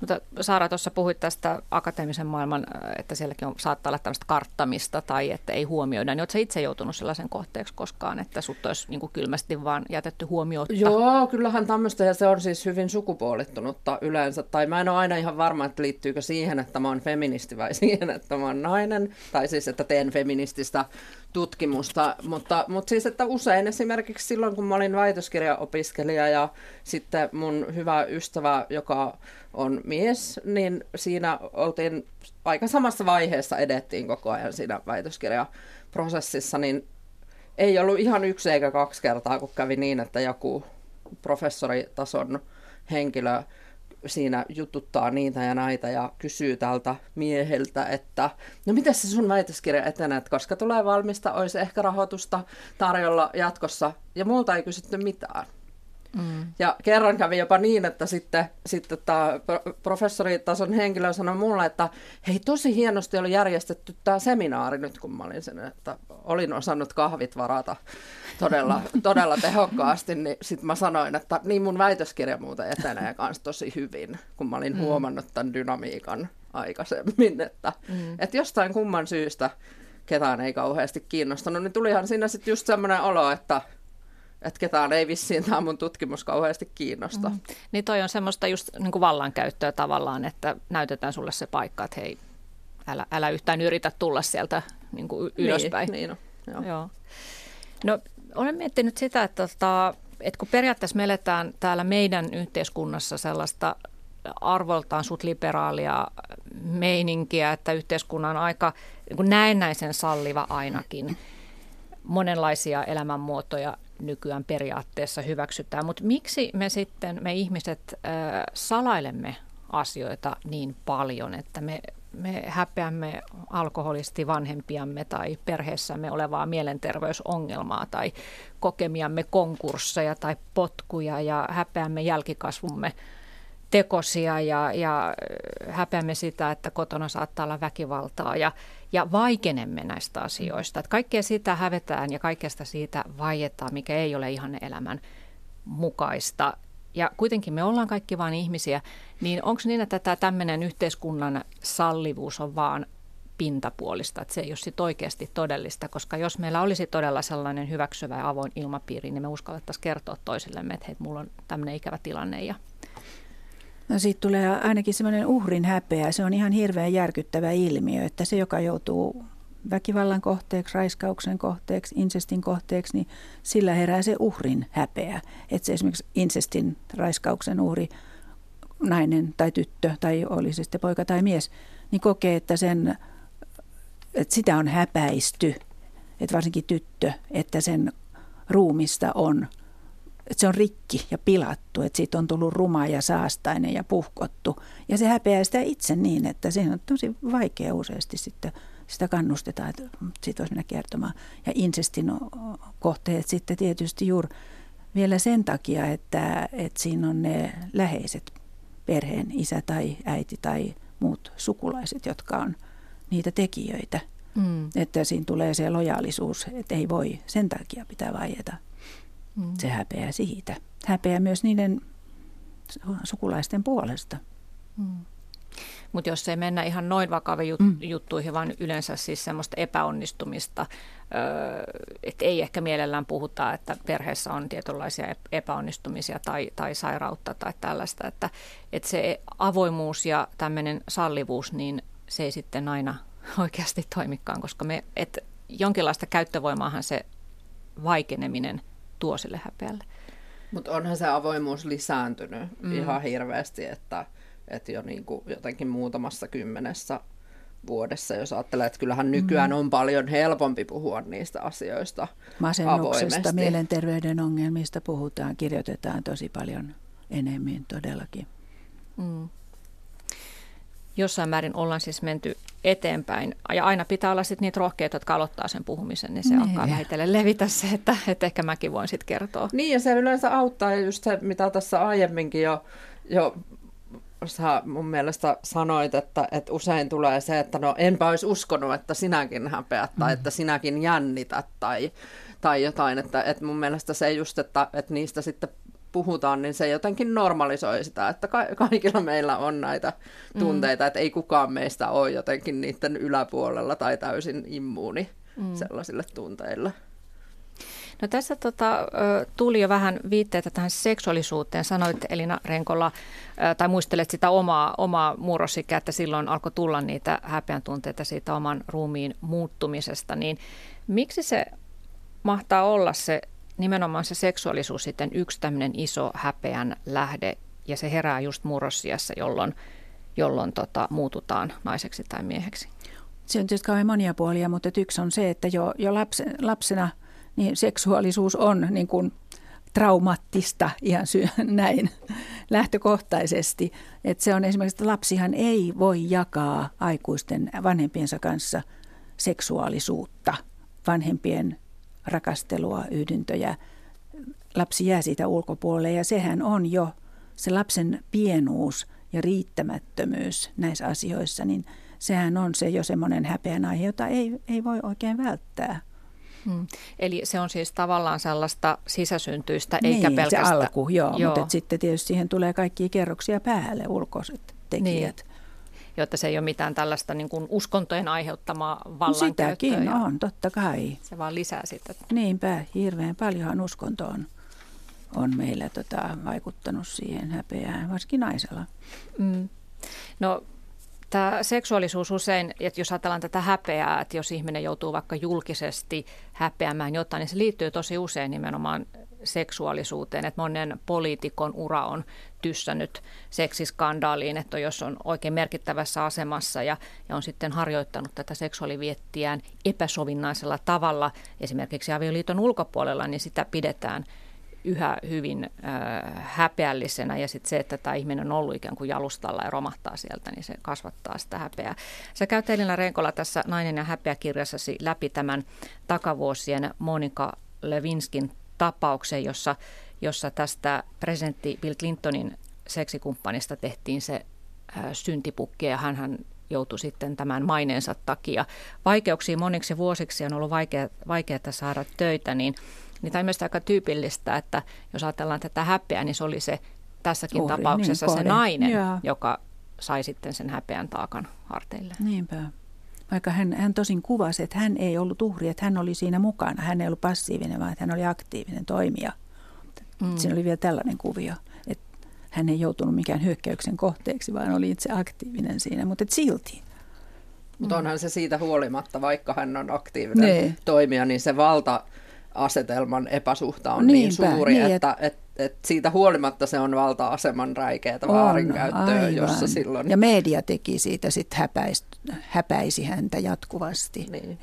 Mutta Saara, tuossa puhuit tästä akateemisen maailman, äh, että sielläkin on, saattaa olla tämmöistä karttamista tai että ei huomioida. Niin oletko itse joutunut sellaisen kohteeksi koskaan, että sut olisi niin kuin kylmästi vaan jätetty huomiotta? Joo, kyllähän tämmöistä, ja se on siis hyvin sukupuolittunutta yleensä. Tai mä en ole aina ihan varma, että liittyykö siihen, että mä oon feministi vai siihen, että mä oon nainen. Tai siis, että teen feminististä tutkimusta. Mutta, mutta siis, että usein esimerkiksi silloin, kun mä olin väitöskirjaopiskelija ja sitten mun hyvä ystävä, joka on mies, niin siinä oltiin aika samassa vaiheessa edettiin koko ajan siinä väitöskirjaprosessissa, niin ei ollut ihan yksi eikä kaksi kertaa, kun kävi niin, että joku professoritason henkilö siinä jututtaa niitä ja näitä ja kysyy tältä mieheltä, että no miten se sun väitöskirja etenee, että koska tulee valmista, olisi ehkä rahoitusta tarjolla jatkossa. Ja multa ei kysytty mitään. Mm. Ja kerran kävi jopa niin, että sitten, sitten tämä pro- professoritason henkilö sanoi mulle, että hei tosi hienosti oli järjestetty tämä seminaari nyt kun mä olin sen, että olin osannut kahvit varata todella, todella tehokkaasti, niin sitten mä sanoin, että niin mun väitöskirja muuten etenee kanssa tosi hyvin, kun mä olin mm. huomannut tämän dynamiikan aikaisemmin, että, mm. että jostain kumman syystä ketään ei kauheasti kiinnostanut, niin tulihan siinä sitten just semmoinen olo, että että ketään ei vissiin tämä mun tutkimus kauheasti kiinnosta. Mm. Niin toi on semmoista just niin kuin vallankäyttöä tavallaan, että näytetään sulle se paikka, että hei, älä, älä yhtään yritä tulla sieltä niin kuin ylöspäin. Niin, niin on, joo. Joo. No, olen miettinyt sitä, että, tota, että kun periaatteessa me eletään täällä meidän yhteiskunnassa sellaista arvoltaan sut liberaalia meininkiä, että yhteiskunnan on aika niin näennäisen salliva ainakin. Monenlaisia elämänmuotoja nykyään periaatteessa hyväksytään, mutta miksi me sitten, me ihmiset, salailemme asioita niin paljon, että me, me häpeämme alkoholisti vanhempiamme tai perheessämme olevaa mielenterveysongelmaa tai kokemiamme konkursseja tai potkuja ja häpeämme jälkikasvumme tekosia ja, ja häpeämme sitä, että kotona saattaa olla väkivaltaa ja, ja vaikenemme näistä asioista. Että kaikkea sitä hävetään ja kaikesta siitä vaietaan, mikä ei ole ihan elämän mukaista. Ja kuitenkin me ollaan kaikki vain ihmisiä, niin onko niin, että tämmöinen yhteiskunnan sallivuus on vaan pintapuolista, että se ei ole sit oikeasti todellista, koska jos meillä olisi todella sellainen hyväksyvä ja avoin ilmapiiri, niin me uskallettaisiin kertoa toisillemme, että hei, mulla on tämmöinen ikävä tilanne ja No siitä tulee ainakin semmoinen uhrin häpeä. Se on ihan hirveän järkyttävä ilmiö, että se, joka joutuu väkivallan kohteeksi, raiskauksen kohteeksi, insestin kohteeksi, niin sillä herää se uhrin häpeä. Että se esimerkiksi insestin raiskauksen uhri, nainen tai tyttö, tai oli se sitten poika tai mies, niin kokee, että, sen, että sitä on häpäisty, että varsinkin tyttö, että sen ruumista on että se on rikki ja pilattu, että siitä on tullut ruma ja saastainen ja puhkottu. Ja se häpeää sitä itse niin, että se on tosi vaikea useasti sitten sitä kannustetaan, että siitä olisi mennä kertomaan. Ja insestin kohteet sitten tietysti juuri vielä sen takia, että, että siinä on ne läheiset perheen isä tai äiti tai muut sukulaiset, jotka on niitä tekijöitä. Mm. Että siinä tulee se lojaalisuus, että ei voi sen takia pitää vaieta. Mm. Se häpeää siitä. Häpeää myös niiden sukulaisten puolesta. Mm. Mutta jos ei mennä ihan noin vakaviin jut- mm. juttuihin, vaan yleensä siis semmoista epäonnistumista, öö, että ei ehkä mielellään puhuta, että perheessä on tietynlaisia epäonnistumisia tai, tai sairautta tai tällaista, että, että se avoimuus ja tämmöinen sallivuus, niin se ei sitten aina oikeasti toimikaan, koska me, et jonkinlaista käyttövoimaahan se vaikeneminen tuo sille häpeälle. Mutta onhan se avoimuus lisääntynyt mm. ihan hirveästi, että, että jo niin kuin jotenkin muutamassa kymmenessä vuodessa, jos ajattelee, että kyllähän nykyään mm. on paljon helpompi puhua niistä asioista Masennuksesta, avoimesti. mielenterveyden ongelmista puhutaan, kirjoitetaan tosi paljon enemmän todellakin. Mm jossain määrin ollaan siis menty eteenpäin. Ja aina pitää olla sitten niitä rohkeita, jotka aloittaa sen puhumisen, niin se niin. alkaa vähitellen levitä se, että, että ehkä mäkin voin sitten kertoa. Niin, ja se yleensä auttaa, ja just se, mitä tässä aiemminkin jo, jo sä mun mielestä sanoit, että, että usein tulee se, että no enpä olisi uskonut, että sinäkin häpeät tai mm. että sinäkin jännität tai, tai jotain. Että, että mun mielestä se just, että, että niistä sitten puhutaan, niin se jotenkin normalisoi sitä, että ka- kaikilla meillä on näitä mm. tunteita, mm. että ei kukaan meistä ole jotenkin niiden yläpuolella tai täysin immuuni mm. sellaisille tunteille. No tässä tota, tuli jo vähän viitteitä tähän seksuaalisuuteen. Sanoit Elina Renkolla, tai muistelet sitä omaa, omaa murrosikää, että silloin alkoi tulla niitä häpeän tunteita siitä oman ruumiin muuttumisesta. Niin miksi se mahtaa olla se nimenomaan se seksuaalisuus sitten yksi tämmöinen iso häpeän lähde ja se herää just murrosiassa, jolloin, jolloin tota, muututaan naiseksi tai mieheksi. Se on tietysti kauhean monia puolia, mutta yksi on se, että jo, jo lapsen, lapsena niin seksuaalisuus on niin kuin traumaattista ihan sy- näin lähtökohtaisesti. Että se on esimerkiksi, että lapsihan ei voi jakaa aikuisten vanhempiensa kanssa seksuaalisuutta vanhempien rakastelua, yhdyntöjä. Lapsi jää siitä ulkopuolelle ja sehän on jo se lapsen pienuus ja riittämättömyys näissä asioissa, niin sehän on se jo semmoinen häpeän aihe, jota ei, ei voi oikein välttää. Hmm. Eli se on siis tavallaan sellaista sisäsyntyistä, niin, eikä pelkästään... se alku, joo, joo. mutta sitten tietysti siihen tulee kaikki kerroksia päälle ulkoiset tekijät. Niin jotta se ei ole mitään tällaista niin kuin uskontojen aiheuttamaa vallankäyttöä. Sitäkin ja on, totta kai. Se vaan lisää sitä. Niinpä, hirveän paljonhan uskonto on, on meillä tota, vaikuttanut siihen häpeään, varsinkin naisella. Mm. No Tämä seksuaalisuus usein, että jos ajatellaan tätä häpeää, että jos ihminen joutuu vaikka julkisesti häpeämään jotain, niin se liittyy tosi usein nimenomaan seksuaalisuuteen, että monen poliitikon ura on tyssännyt seksiskandaaliin, että jos on oikein merkittävässä asemassa ja, ja on sitten harjoittanut tätä seksuaaliviettiään epäsovinnaisella tavalla, esimerkiksi avioliiton ulkopuolella, niin sitä pidetään yhä hyvin äh, häpeällisenä ja sitten se, että tämä ihminen on ollut ikään kuin jalustalla ja romahtaa sieltä, niin se kasvattaa sitä häpeää. Sä käyt Elina Renkola tässä Nainen ja häpeä kirjassasi läpi tämän takavuosien Monika Levinskin tapauksen, jossa, jossa tästä presidentti Bill Clintonin seksikumppanista tehtiin se syntipukki ja hän joutui sitten tämän maineensa takia vaikeuksiin moniksi vuosiksi on ollut vaikea, vaikeaa saada töitä, niin, niin tämä on myös aika tyypillistä, että jos ajatellaan tätä häpeää, niin se oli se tässäkin Uhri, tapauksessa niin, se nainen, Jaa. joka sai sitten sen häpeän taakan harteille. Niinpä. Vaikka hän, hän tosin kuvasi, että hän ei ollut uhri, että hän oli siinä mukana. Hän ei ollut passiivinen, vaan että hän oli aktiivinen toimija. Mm. Siinä oli vielä tällainen kuvio, että hän ei joutunut mikään hyökkäyksen kohteeksi, vaan oli itse aktiivinen siinä, mutta silti. Mutta onhan se siitä huolimatta, vaikka hän on aktiivinen ne. Niin. toimija, niin se valta asetelman epäsuhta on niin Niinpä, niin suuri, niin, että, että, että siitä huolimatta se on valta-aseman räikeätä väärinkäyttöä, aivan. jossa silloin... Ja media teki siitä sitten häpäisi, häpäisi häntä jatkuvasti. Niin.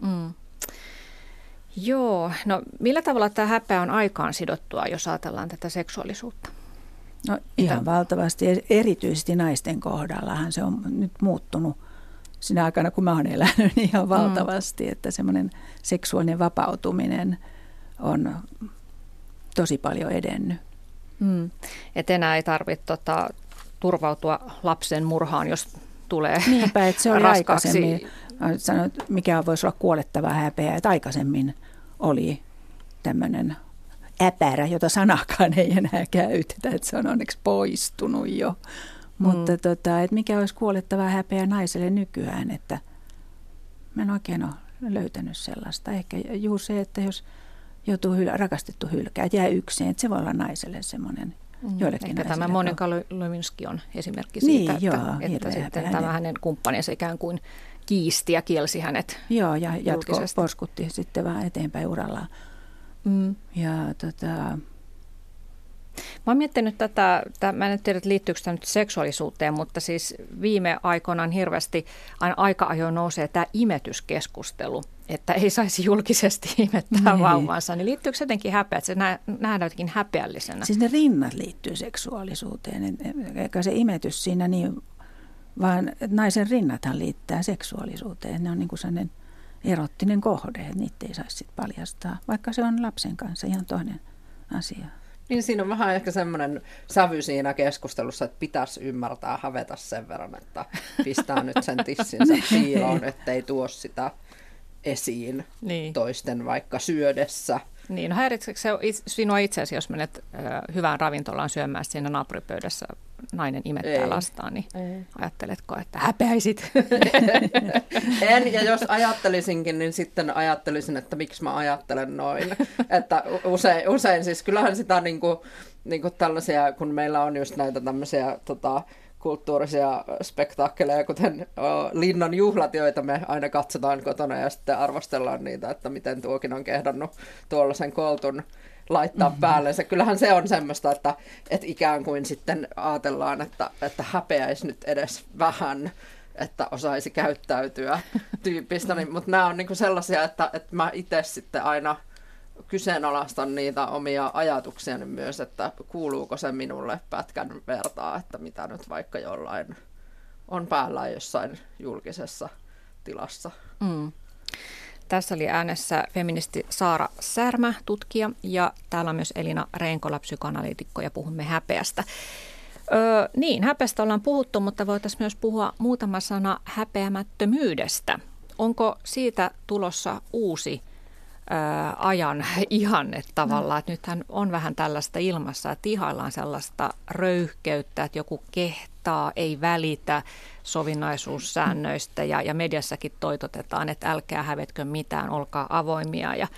Mm. Joo, no millä tavalla tämä häpeä on aikaan sidottua, jos ajatellaan tätä seksuaalisuutta? No ihan Mitä? valtavasti, erityisesti naisten kohdallahan se on nyt muuttunut sinä aikana, kun mä oon elänyt, niin ihan mm. valtavasti, mm. että semmoinen seksuaalinen vapautuminen on tosi paljon edennyt. Mm. Et enää ei tarvitse tota, turvautua lapsen murhaan, jos tulee Niinpä, että se oli raskaaksi. aikaisemmin, sanoit, mikä voisi olla kuolettava häpeä, että aikaisemmin oli tämmöinen äpärä, jota sanakaan ei enää käytetä, että se on onneksi poistunut jo. Mutta mm. tota, että mikä olisi kuolettava häpeä naiselle nykyään, että mä en oikein ole löytänyt sellaista. Ehkä juuri se, että jos joutuu hyl- rakastettu hylkää, jää yksin, että se voi olla naiselle semmoinen mm. joillekin Ehkä tämä Monika Lewinsky on esimerkki siitä, niin, että, joo, että sitten tämä hänen kumppaninsa ikään kuin kiisti ja kielsi hänet Joo, ja jatko poskutti sitten vähän eteenpäin urallaan. Mm. Ja tota, Mä oon miettinyt tätä, mä en tiedä, liittyykö tämä nyt seksuaalisuuteen, mutta siis viime aikoina on hirveästi aina aika ajoin nousee tämä imetyskeskustelu, että ei saisi julkisesti imettää niin. vauvansa. Niin liittyykö se jotenkin häpeä, että se nähdään jotenkin häpeällisenä? Siis ne rinnat liittyy seksuaalisuuteen, eikä se imetys siinä niin, vaan naisen rinnathan liittää seksuaalisuuteen. Ne on niin kuin sellainen erottinen kohde, että niitä ei saisi paljastaa, vaikka se on lapsen kanssa ihan toinen asia. Niin siinä on vähän ehkä semmoinen sävy siinä keskustelussa, että pitäisi ymmärtää hävetä sen verran, että pistää nyt sen tissinsä piiloon, ettei tuo sitä esiin niin. toisten vaikka syödessä. Niin, no häiritsekö se sinua itseäsi, jos menet ö, hyvään ravintolaan syömään siinä naapuripöydässä nainen imettää Ei. lastaan, niin Ei. ajatteletko, että häpeäisit? en, ja jos ajattelisinkin, niin sitten ajattelisin, että miksi mä ajattelen noin. että usein, usein siis kyllähän sitä niin kuin, niin kuin tällaisia, kun meillä on just näitä tämmöisiä tota, kulttuurisia spektaakkeleja, kuten Linnan juhlat, joita me aina katsotaan kotona ja sitten arvostellaan niitä, että miten tuokin on kehdannut tuollaisen koltun laittaa mm-hmm. päällensä. Kyllähän se on semmoista, että, että ikään kuin sitten ajatellaan, että, että häpeäisi nyt edes vähän, että osaisi käyttäytyä tyyppistä, niin, mutta nämä on niin sellaisia, että, että mä itse sitten aina – kyseenalaistan niitä omia ajatuksiani myös, että kuuluuko se minulle pätkän vertaa, että mitä nyt vaikka jollain on päällä jossain julkisessa tilassa. Mm. Tässä oli äänessä feministi Saara Särmä, tutkija, ja täällä on myös Elina Reinkola, psykoanalyytikko, ja puhumme häpeästä. Öö, niin, häpeästä ollaan puhuttu, mutta voitaisiin myös puhua muutama sana häpeämättömyydestä. Onko siitä tulossa uusi ajan ihanne tavallaan, että nythän on vähän tällaista ilmassa, että ihaillaan sellaista röyhkeyttä, että joku kehtaa, ei välitä sovinnaisuussäännöistä ja, ja mediassakin toitotetaan, että älkää hävetkö mitään, olkaa avoimia ja,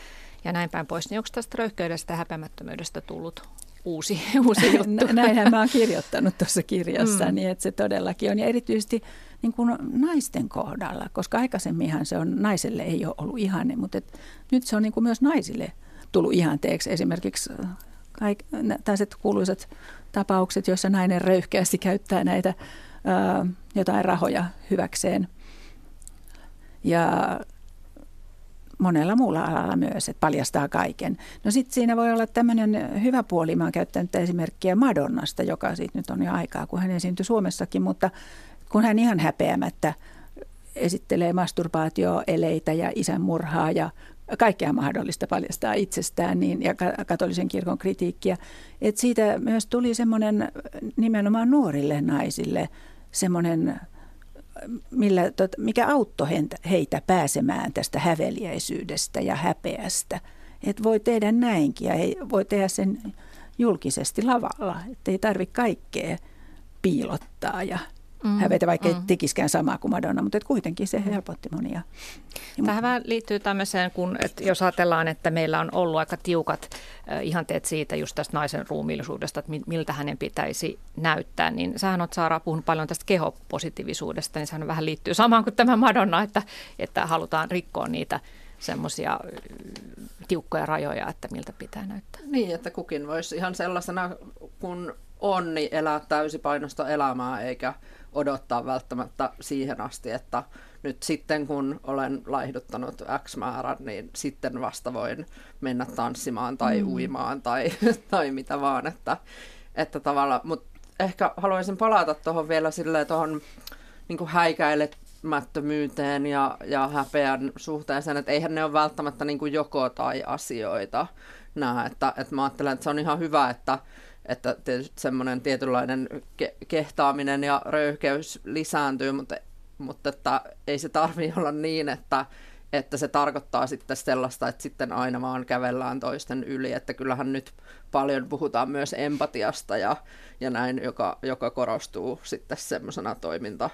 ja näin päin pois. Niin onko tästä röyhkeydestä ja häpeämättömyydestä tullut uusi, uusi juttu? Näinhän mä oon kirjoittanut tuossa kirjassa, mm. niin että se todellakin on. Ja erityisesti niin kuin naisten kohdalla, koska aikaisemminhan se on, naiselle ei ole ollut ihanne, mutta et nyt se on niin kuin myös naisille tullut ihanteeksi. Esimerkiksi kaik, tällaiset kuuluisat tapaukset, joissa nainen röyhkeästi käyttää näitä ää, jotain rahoja hyväkseen. Ja monella muulla alalla myös, että paljastaa kaiken. No sitten siinä voi olla tämmöinen hyvä puoli, mä oon käyttänyt esimerkkiä Madonnasta, joka siitä nyt on jo aikaa, kun hän esiintyi Suomessakin, mutta kun hän ihan häpeämättä esittelee masturbaatioeleitä ja isänmurhaa ja kaikkea mahdollista paljastaa itsestään niin, ja katolisen kirkon kritiikkiä. Et siitä myös tuli semmoinen nimenomaan nuorille naisille semmoinen, millä, tot, mikä auttoi heitä pääsemään tästä häveliäisyydestä ja häpeästä. Että voi tehdä näinkin ja ei, voi tehdä sen julkisesti lavalla, että ei tarvitse kaikkea piilottaa ja mm, hävetä, vaikka mm. ei tekisikään samaa kuin Madonna, mutta et kuitenkin se helpotti monia. Tähän liittyy tämmöiseen, kun, että jos ajatellaan, että meillä on ollut aika tiukat äh, ihanteet siitä just tästä naisen ruumiillisuudesta, että miltä hänen pitäisi näyttää, niin sähän oot Saara puhunut paljon tästä kehopositiivisuudesta, niin sehän vähän liittyy samaan kuin tämä Madonna, että, että halutaan rikkoa niitä semmoisia tiukkoja rajoja, että miltä pitää näyttää. Niin, että kukin voisi ihan sellaisena kun on, niin elää täysipainosta elämää, eikä odottaa välttämättä siihen asti, että nyt sitten kun olen laihduttanut X määrän, niin sitten vasta voin mennä tanssimaan tai mm. uimaan tai, tai mitä vaan. Että, että tavalla, mutta ehkä haluaisin palata tuohon vielä silleen tuohon niin häikäilemättömyyteen ja, ja häpeän suhteeseen, että eihän ne ole välttämättä niin joko tai asioita. Nää, että, että mä ajattelen, että se on ihan hyvä, että, että semmoinen tietynlainen ke- kehtaaminen ja röyhkeys lisääntyy, mutta, mutta että ei se tarvi olla niin, että, että se tarkoittaa sitten sellaista, että sitten aina vaan kävellään toisten yli, että kyllähän nyt paljon puhutaan myös empatiasta ja, ja näin, joka, joka korostuu sitten semmoisena toiminta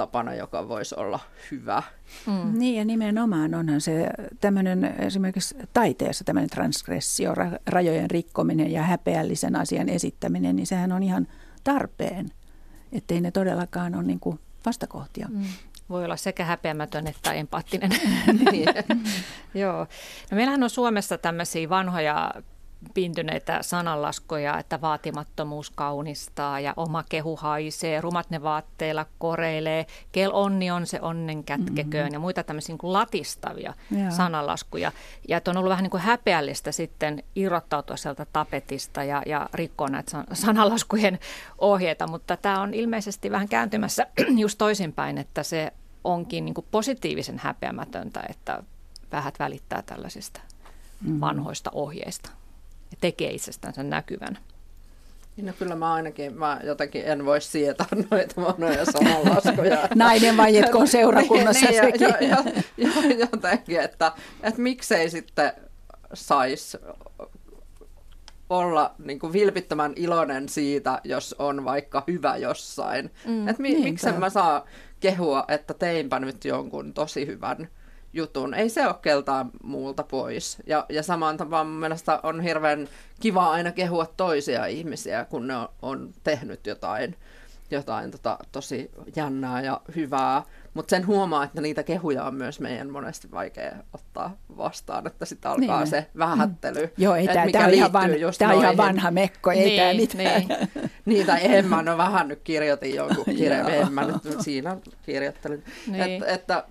tapana, joka voisi olla hyvä. Mm. Niin ja nimenomaan onhan se tämmöinen esimerkiksi taiteessa tämmöinen transgressio, rajojen rikkominen ja häpeällisen asian esittäminen, niin sehän on ihan tarpeen, ettei ne todellakaan ole niin kuin vastakohtia. Mm. Voi olla sekä häpeämätön että empaattinen. niin. Joo. No meillähän on Suomessa tämmöisiä vanhoja pintyneitä sananlaskuja, että vaatimattomuus kaunistaa ja oma kehu haisee, rumat ne vaatteilla koreilee, kel onni on se onnen kätkeköön mm-hmm. ja muita tämmöisiä niin latistavia Jaa. sananlaskuja. Ja että on ollut vähän niin kuin häpeällistä sitten irrottautua sieltä tapetista ja, ja rikkoa näitä sananlaskujen ohjeita, mutta tämä on ilmeisesti vähän kääntymässä just toisinpäin, että se onkin niin kuin positiivisen häpeämätöntä, että vähät välittää tällaisista mm-hmm. vanhoista ohjeista ja tekee itsestänsä näkyvän. Niin, no kyllä mä ainakin, mä jotenkin en voi sietää noita monoja samanlaskuja. Nainen vaietkoon seurakunnassa niin, niin, sekin. Jo, jo, jo, jotenkin, että, että miksei sitten saisi olla niin kuin vilpittömän iloinen siitä, jos on vaikka hyvä jossain. Mm, että mi- miksen mä saa kehua, että teinpä nyt jonkun tosi hyvän jutun. Ei se ole keltaan muulta pois. Ja, ja samaan tapaan mun mielestä on hirveän kiva aina kehua toisia ihmisiä, kun ne on, on tehnyt jotain, jotain tota, tosi jännää ja hyvää. Mutta sen huomaa, että niitä kehuja on myös meidän monesti vaikea ottaa vastaan, että sitten alkaa niin. se vähättely. Mm. Joo, ei tämä, tämä on, ihan, van, tämä on ihan vanha mekko, ei niin, tämä mitään. Niin. Niitä en mä no vähän nyt kirjoitin jonkun kirjan, en mä nyt siinä kirjoittelin. Niin. Et, että,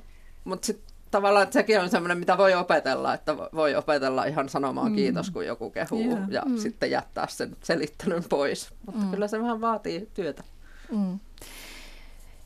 mutta sitten tavallaan että sekin on semmoinen, mitä voi opetella, että voi opetella ihan sanomaan mm. kiitos, kun joku kehuu yeah. ja mm. sitten jättää sen selittelyn pois. Mutta mm. kyllä se vähän vaatii työtä. Mm.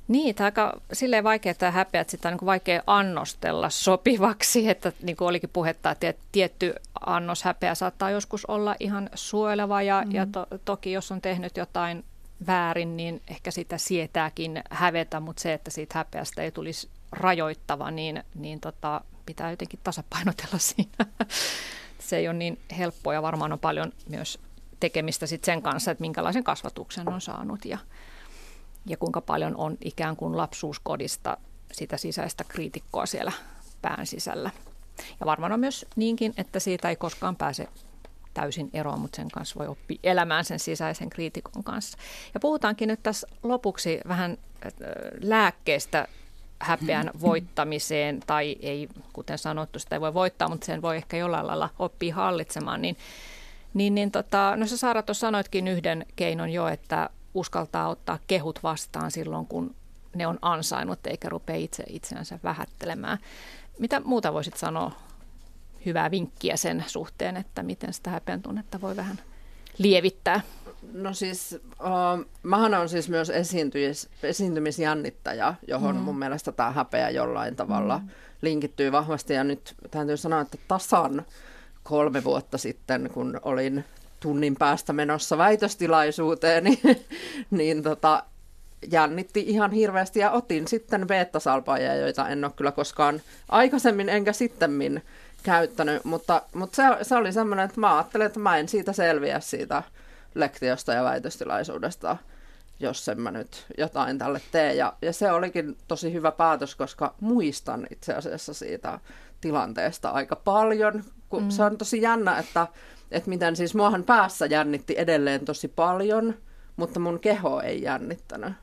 Niin, tämä aika silleen vaikea tämä häpeä, että sitä on niin vaikea annostella sopivaksi, että niin kuin olikin puhetta, että tietty annos häpeä saattaa joskus olla ihan suojeleva ja, mm. ja to, toki jos on tehnyt jotain väärin, niin ehkä sitä sietääkin hävetä, mutta se, että siitä häpeästä ei tulisi rajoittava, niin, niin tota, pitää jotenkin tasapainotella siinä. Se ei ole niin helppoa ja varmaan on paljon myös tekemistä sit sen kanssa, että minkälaisen kasvatuksen on saanut ja, ja kuinka paljon on ikään kuin lapsuuskodista sitä sisäistä kriitikkoa siellä pään sisällä. Ja varmaan on myös niinkin, että siitä ei koskaan pääse täysin eroon, mutta sen kanssa voi oppia elämään sen sisäisen kriitikon kanssa. Ja puhutaankin nyt tässä lopuksi vähän lääkkeestä häpeän voittamiseen, tai ei, kuten sanottu, sitä ei voi voittaa, mutta sen voi ehkä jollain lailla oppia hallitsemaan, niin, niin, niin tota, no sä Saara tuossa sanoitkin yhden keinon jo, että uskaltaa ottaa kehut vastaan silloin, kun ne on ansainnut, eikä rupea itse itseänsä vähättelemään. Mitä muuta voisit sanoa hyvää vinkkiä sen suhteen, että miten sitä häpeän tunnetta voi vähän lievittää? No siis, uh, mähän on siis myös esiintymis, esiintymisjännittäjä, johon mm. mun mielestä tämä häpeä jollain tavalla mm. linkittyy vahvasti. Ja nyt täytyy sanoa, että tasan kolme vuotta sitten, kun olin tunnin päästä menossa väitöstilaisuuteen, niin, niin tota, jännitti ihan hirveästi ja otin sitten beta-salpaajia, joita en ole kyllä koskaan aikaisemmin enkä sittemmin käyttänyt, mutta, mutta se, se oli semmoinen, että mä ajattelin, että mä en siitä selviä siitä lektiosta ja väitöstilaisuudesta, jos en mä nyt jotain tälle tee. Ja, ja se olikin tosi hyvä päätös, koska muistan itse asiassa siitä tilanteesta aika paljon. Kun mm. Se on tosi jännä, että, että miten siis muahan päässä jännitti edelleen tosi paljon, mutta mun keho ei jännittänyt.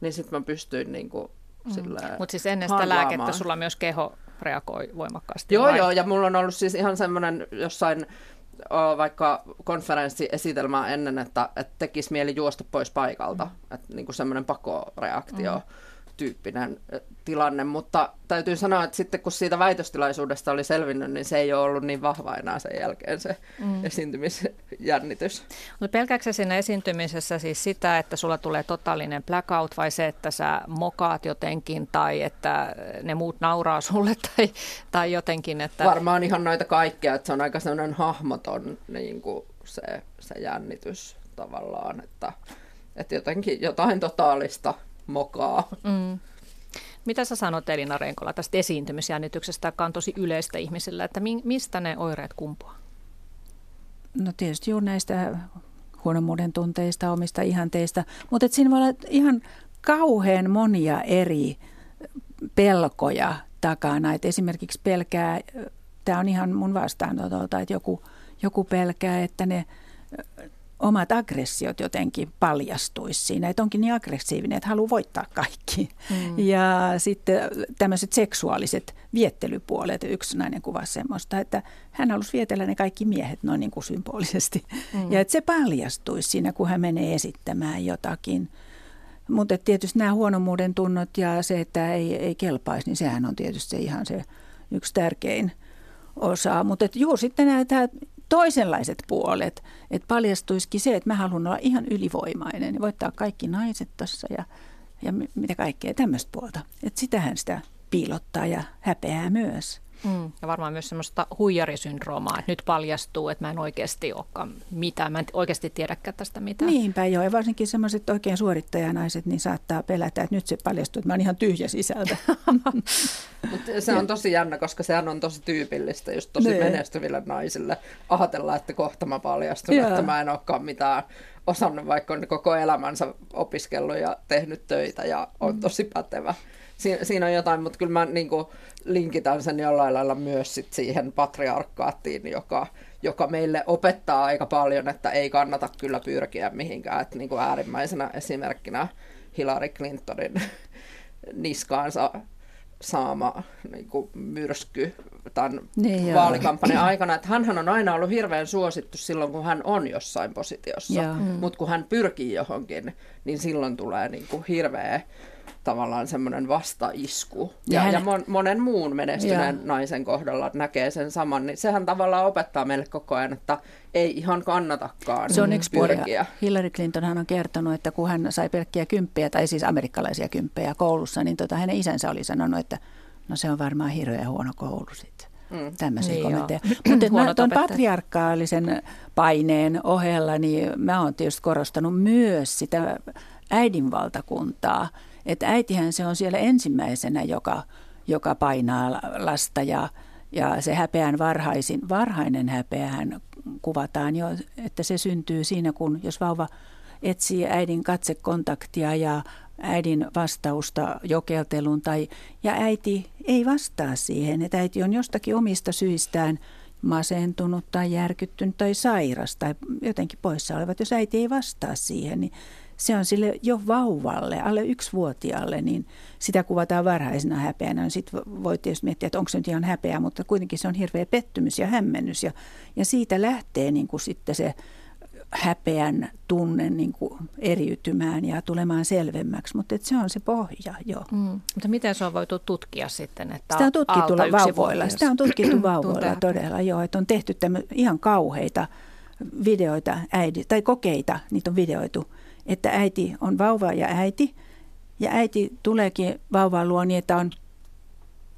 Niin sitten mä pystyin niin kuin mm. Mutta siis ennen sitä lääkettä sulla myös keho reagoi voimakkaasti. Joo, vai? joo, ja mulla on ollut siis ihan semmoinen jossain vaikka konferenssiesitelmää ennen, että, että tekisi mieli juosta pois paikalta, mm. että niin kuin semmoinen pakoreaktio. Mm tyyppinen tilanne, mutta täytyy sanoa, että sitten kun siitä väitöstilaisuudesta oli selvinnyt, niin se ei ole ollut niin vahva enää sen jälkeen se mm. esiintymisjännitys. Mutta pelkääksä siinä esiintymisessä siis sitä, että sulla tulee totaalinen blackout vai se, että sä mokaat jotenkin tai että ne muut nauraa sulle tai, tai jotenkin, että... Varmaan ihan noita kaikkea, että se on aika sellainen hahmoton niin kuin se, se jännitys tavallaan, että, että jotenkin jotain totaalista mokaa. Mm. Mitä sä sanot Elina Renkola tästä esiintymisjännityksestä, joka on tosi yleistä ihmisillä, että mistä ne oireet kumpuaa? No tietysti juuri näistä huonommuuden tunteista, omista ihanteista, mutta siinä voi olla ihan kauhean monia eri pelkoja takana. Et esimerkiksi pelkää, tämä on ihan mun vastaanotolta, että joku, joku pelkää, että ne omat aggressiot jotenkin paljastuisi siinä, että onkin niin aggressiivinen, että haluaa voittaa kaikki. Mm. Ja sitten tämmöiset seksuaaliset viettelypuolet, yksi nainen kuvasi semmoista, että hän halusi vietellä ne kaikki miehet noin niin kuin symbolisesti. Mm. Ja että se paljastuisi siinä, kun hän menee esittämään jotakin. Mutta tietysti nämä huonomuuden tunnot ja se, että ei, ei kelpaisi, niin sehän on tietysti ihan se yksi tärkein osa. Mutta juuri sitten nämä, tämä toisenlaiset puolet, että paljastuisikin se, että mä haluan olla ihan ylivoimainen ja voittaa kaikki naiset tuossa ja, ja mitä kaikkea tämmöistä puolta. Että sitähän sitä piilottaa ja häpeää myös. Mm. Ja varmaan myös semmoista huijarisyndroomaa, että nyt paljastuu, että mä en oikeasti olekaan mitään, mä en oikeasti tiedäkään tästä mitään. Niinpä joo, ja varsinkin semmoiset oikein suorittajanaiset, niin saattaa pelätä, että nyt se paljastuu, että mä oon ihan tyhjä sisältä. Mutta se on tosi jännä, koska sehän on tosi tyypillistä just tosi ne. Niin. menestyville naisille ajatella, että kohta mä paljastun, joo. että mä en olekaan mitään osannut, vaikka on koko elämänsä opiskellut ja tehnyt töitä ja on mm. tosi pätevä siinä, siinä on jotain, mutta kyllä mä niin kuin linkitän sen jollain lailla myös sit siihen patriarkkaattiin, joka, joka meille opettaa aika paljon, että ei kannata kyllä pyrkiä mihinkään. Että niin kuin äärimmäisenä esimerkkinä Hillary Clintonin niskaansa saama niin kuin myrsky tämän niin vaalikampanjan aikana. Että hänhän on aina ollut hirveän suosittu silloin, kun hän on jossain positiossa. Mutta kun hän pyrkii johonkin, niin silloin tulee niin kuin hirveä tavallaan semmoinen vastaisku. Ja, ja, hän... ja mon, monen muun menestyneen ja. naisen kohdalla näkee sen saman, niin sehän tavallaan opettaa meille koko ajan, että ei ihan kannatakaan Se on yksi puoli. Hillary Clinton hän on kertonut, että kun hän sai pelkkiä kymppejä, tai siis amerikkalaisia kymppejä koulussa, niin tota, hänen isänsä oli sanonut, että no se on varmaan hirveän huono koulu sitten. Mm. Tämmöisiä niin kommentteja. Mutta tuon patriarkaalisen paineen ohella, niin mä oon tietysti korostanut myös sitä äidinvaltakuntaa – että äitihän se on siellä ensimmäisenä, joka, joka painaa lasta ja, ja se häpeän varhaisin, varhainen häpeähän kuvataan jo, että se syntyy siinä, kun jos vauva etsii äidin katsekontaktia ja äidin vastausta jokelteluun tai, ja äiti ei vastaa siihen, että äiti on jostakin omista syistään masentunut tai järkyttynyt tai sairas tai jotenkin poissa olevat. Jos äiti ei vastaa siihen, niin se on sille jo vauvalle, alle yksivuotiaalle, niin sitä kuvataan varhaisena häpeänä. No Sitten voi tietysti miettiä, että onko se nyt ihan häpeä, mutta kuitenkin se on hirveä pettymys ja hämmennys. Ja, ja siitä lähtee niin kuin sitten se häpeän tunne niin kuin eriytymään ja tulemaan selvemmäksi, mutta se on se pohja jo. Mm. Mutta miten se on voitu tutkia sitten? Että sitä on tutkittu vauvoilla. Sitä on tutkittu vauvoilla todella, joo, että on tehty ihan kauheita videoita äiti, tai kokeita, niitä on videoitu, että äiti on vauva ja äiti, ja äiti tuleekin vauvaan luo niin, että on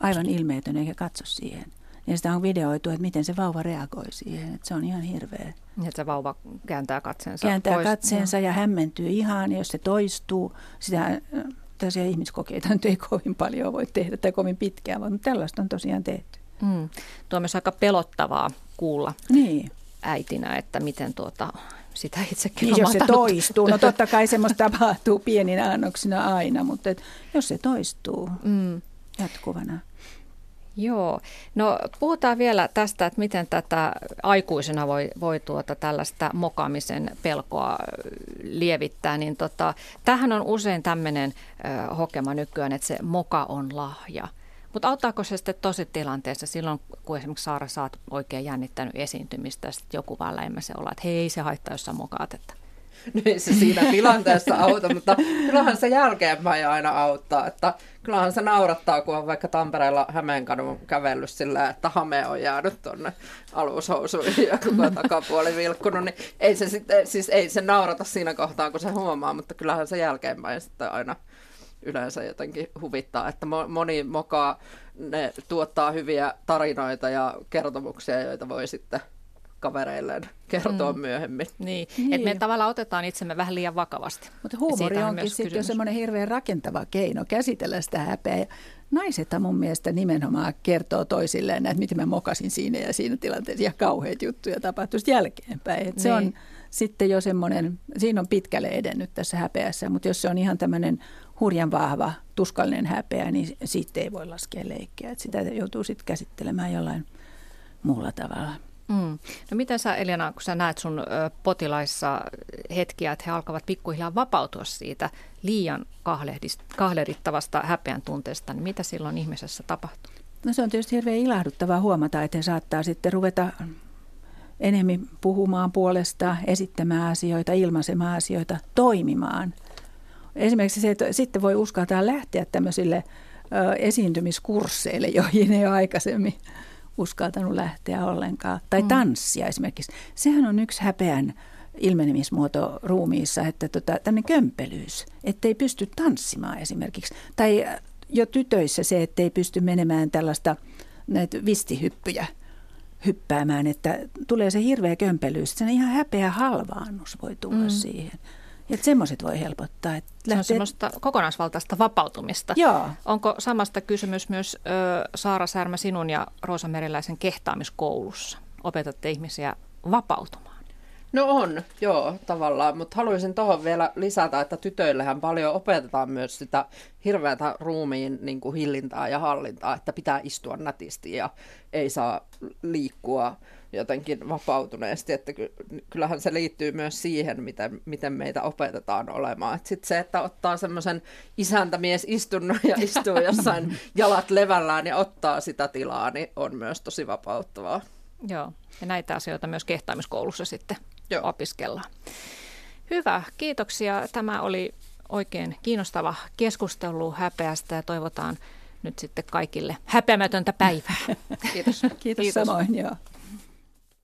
aivan ilmeetön eikä katso siihen. Ja sitä on videoitu, että miten se vauva reagoi siihen. Että se on ihan hirveä. Niin, että se vauva kääntää katseensa Kääntää pois. katseensa ja hämmentyy ihan, jos se toistuu. Sitä, tällaisia ihmiskokeita nyt ei kovin paljon voi tehdä tai kovin pitkään, mutta tällaista on tosiaan tehty. Mm. Tuo on myös aika pelottavaa kuulla niin. äitinä, että miten tuota, sitä itsekin niin, jos se toistuu. No totta kai semmoista tapahtuu pieninä annoksina aina, mutta et, jos se toistuu mm. jatkuvana. Joo. No puhutaan vielä tästä, että miten tätä aikuisena voi, voi tuota tällaista mokaamisen pelkoa lievittää. Niin tota, tähän on usein tämmöinen hokema nykyään, että se moka on lahja. Mutta auttaako se sitten tosi tilanteessa silloin, kun esimerkiksi Saara saat oikein jännittänyt esiintymistä sitten joku vaan läimässä olla, että hei se haittaa, jos sä mokaat, että No ei se siinä tilanteessa auta, mutta kyllähän se jälkeenpäin aina auttaa. Että kyllähän se naurattaa, kun on vaikka Tampereella Hämeenkadun kävellyt sillä, että hame on jäänyt tuonne alushousuihin ja koko takapuoli vilkkunut, niin ei se, sitten, siis ei se naurata siinä kohtaa, kun se huomaa, mutta kyllähän se jälkeenpäin sitten aina yleensä jotenkin huvittaa, että moni mokaa, ne tuottaa hyviä tarinoita ja kertomuksia, joita voi sitten kavereilleen kertoa mm. myöhemmin. Niin, niin. että me tavallaan otetaan itsemme vähän liian vakavasti. Mutta huumori onkin sitten jo semmoinen hirveän rakentava keino käsitellä sitä häpeää. Ja naiset mun mielestä nimenomaan kertoo toisilleen, että miten mä mokasin siinä ja siinä tilanteessa ja kauheat juttuja tapahtui jälkeenpäin. Et niin. Se on sitten jo semmoinen, siinä on pitkälle edennyt tässä häpeässä, mutta jos se on ihan tämmöinen hurjan vahva, tuskallinen häpeä, niin siitä ei voi laskea leikkiä. Et sitä joutuu sitten käsittelemään jollain muulla tavalla. Mm. No miten sä Elina, kun sä näet sun potilaissa hetkiä, että he alkavat pikkuhiljaa vapautua siitä liian kahlehdittavasta häpeän tunteesta, niin mitä silloin ihmisessä tapahtuu? No se on tietysti hirveän ilahduttavaa huomata, että he saattaa sitten ruveta enemmän puhumaan puolesta, esittämään asioita, ilmaisemaan asioita, toimimaan. Esimerkiksi se, että sitten voi uskaltaa lähteä tämmöisille ö, esiintymiskursseille, joihin ei ole aikaisemmin uskaltanut lähteä ollenkaan. Tai mm. tanssia esimerkiksi. Sehän on yksi häpeän ilmenemismuoto ruumiissa, että tota, tämmöinen kömpelyys, ettei pysty tanssimaan esimerkiksi. Tai jo tytöissä se, ettei pysty menemään tällaista näitä vistihyppyjä hyppäämään, että tulee se hirveä kömpelyys. Se ihan häpeä halvaannus voi tulla mm. siihen. Että semmoiset voi helpottaa. Että lähtee... Se on semmoista kokonaisvaltaista vapautumista. Joo. Onko samasta kysymys myös ö, Saara Särmä sinun ja Roosa Meriläisen kehtaamiskoulussa? Opetatte ihmisiä vapautumaan. No on, joo, tavallaan, mutta haluaisin tuohon vielä lisätä, että tytöillähän paljon opetetaan myös sitä hirveätä ruumiin niin kuin hillintää ja hallintaa, että pitää istua nätisti ja ei saa liikkua jotenkin vapautuneesti, että kyllähän se liittyy myös siihen, miten, miten meitä opetetaan olemaan. Sitten se, että ottaa semmoisen isäntämies istunnon ja istuu jossain jalat levällään ja ottaa sitä tilaa, niin on myös tosi vapauttavaa. Joo, ja näitä asioita myös kehtaamiskoulussa sitten Joo. opiskellaan. Hyvä, kiitoksia. Tämä oli oikein kiinnostava keskustelu häpeästä ja toivotaan nyt sitten kaikille häpeämätöntä päivää. Kiitos. Kiitos, Kiitos. samoin, joo.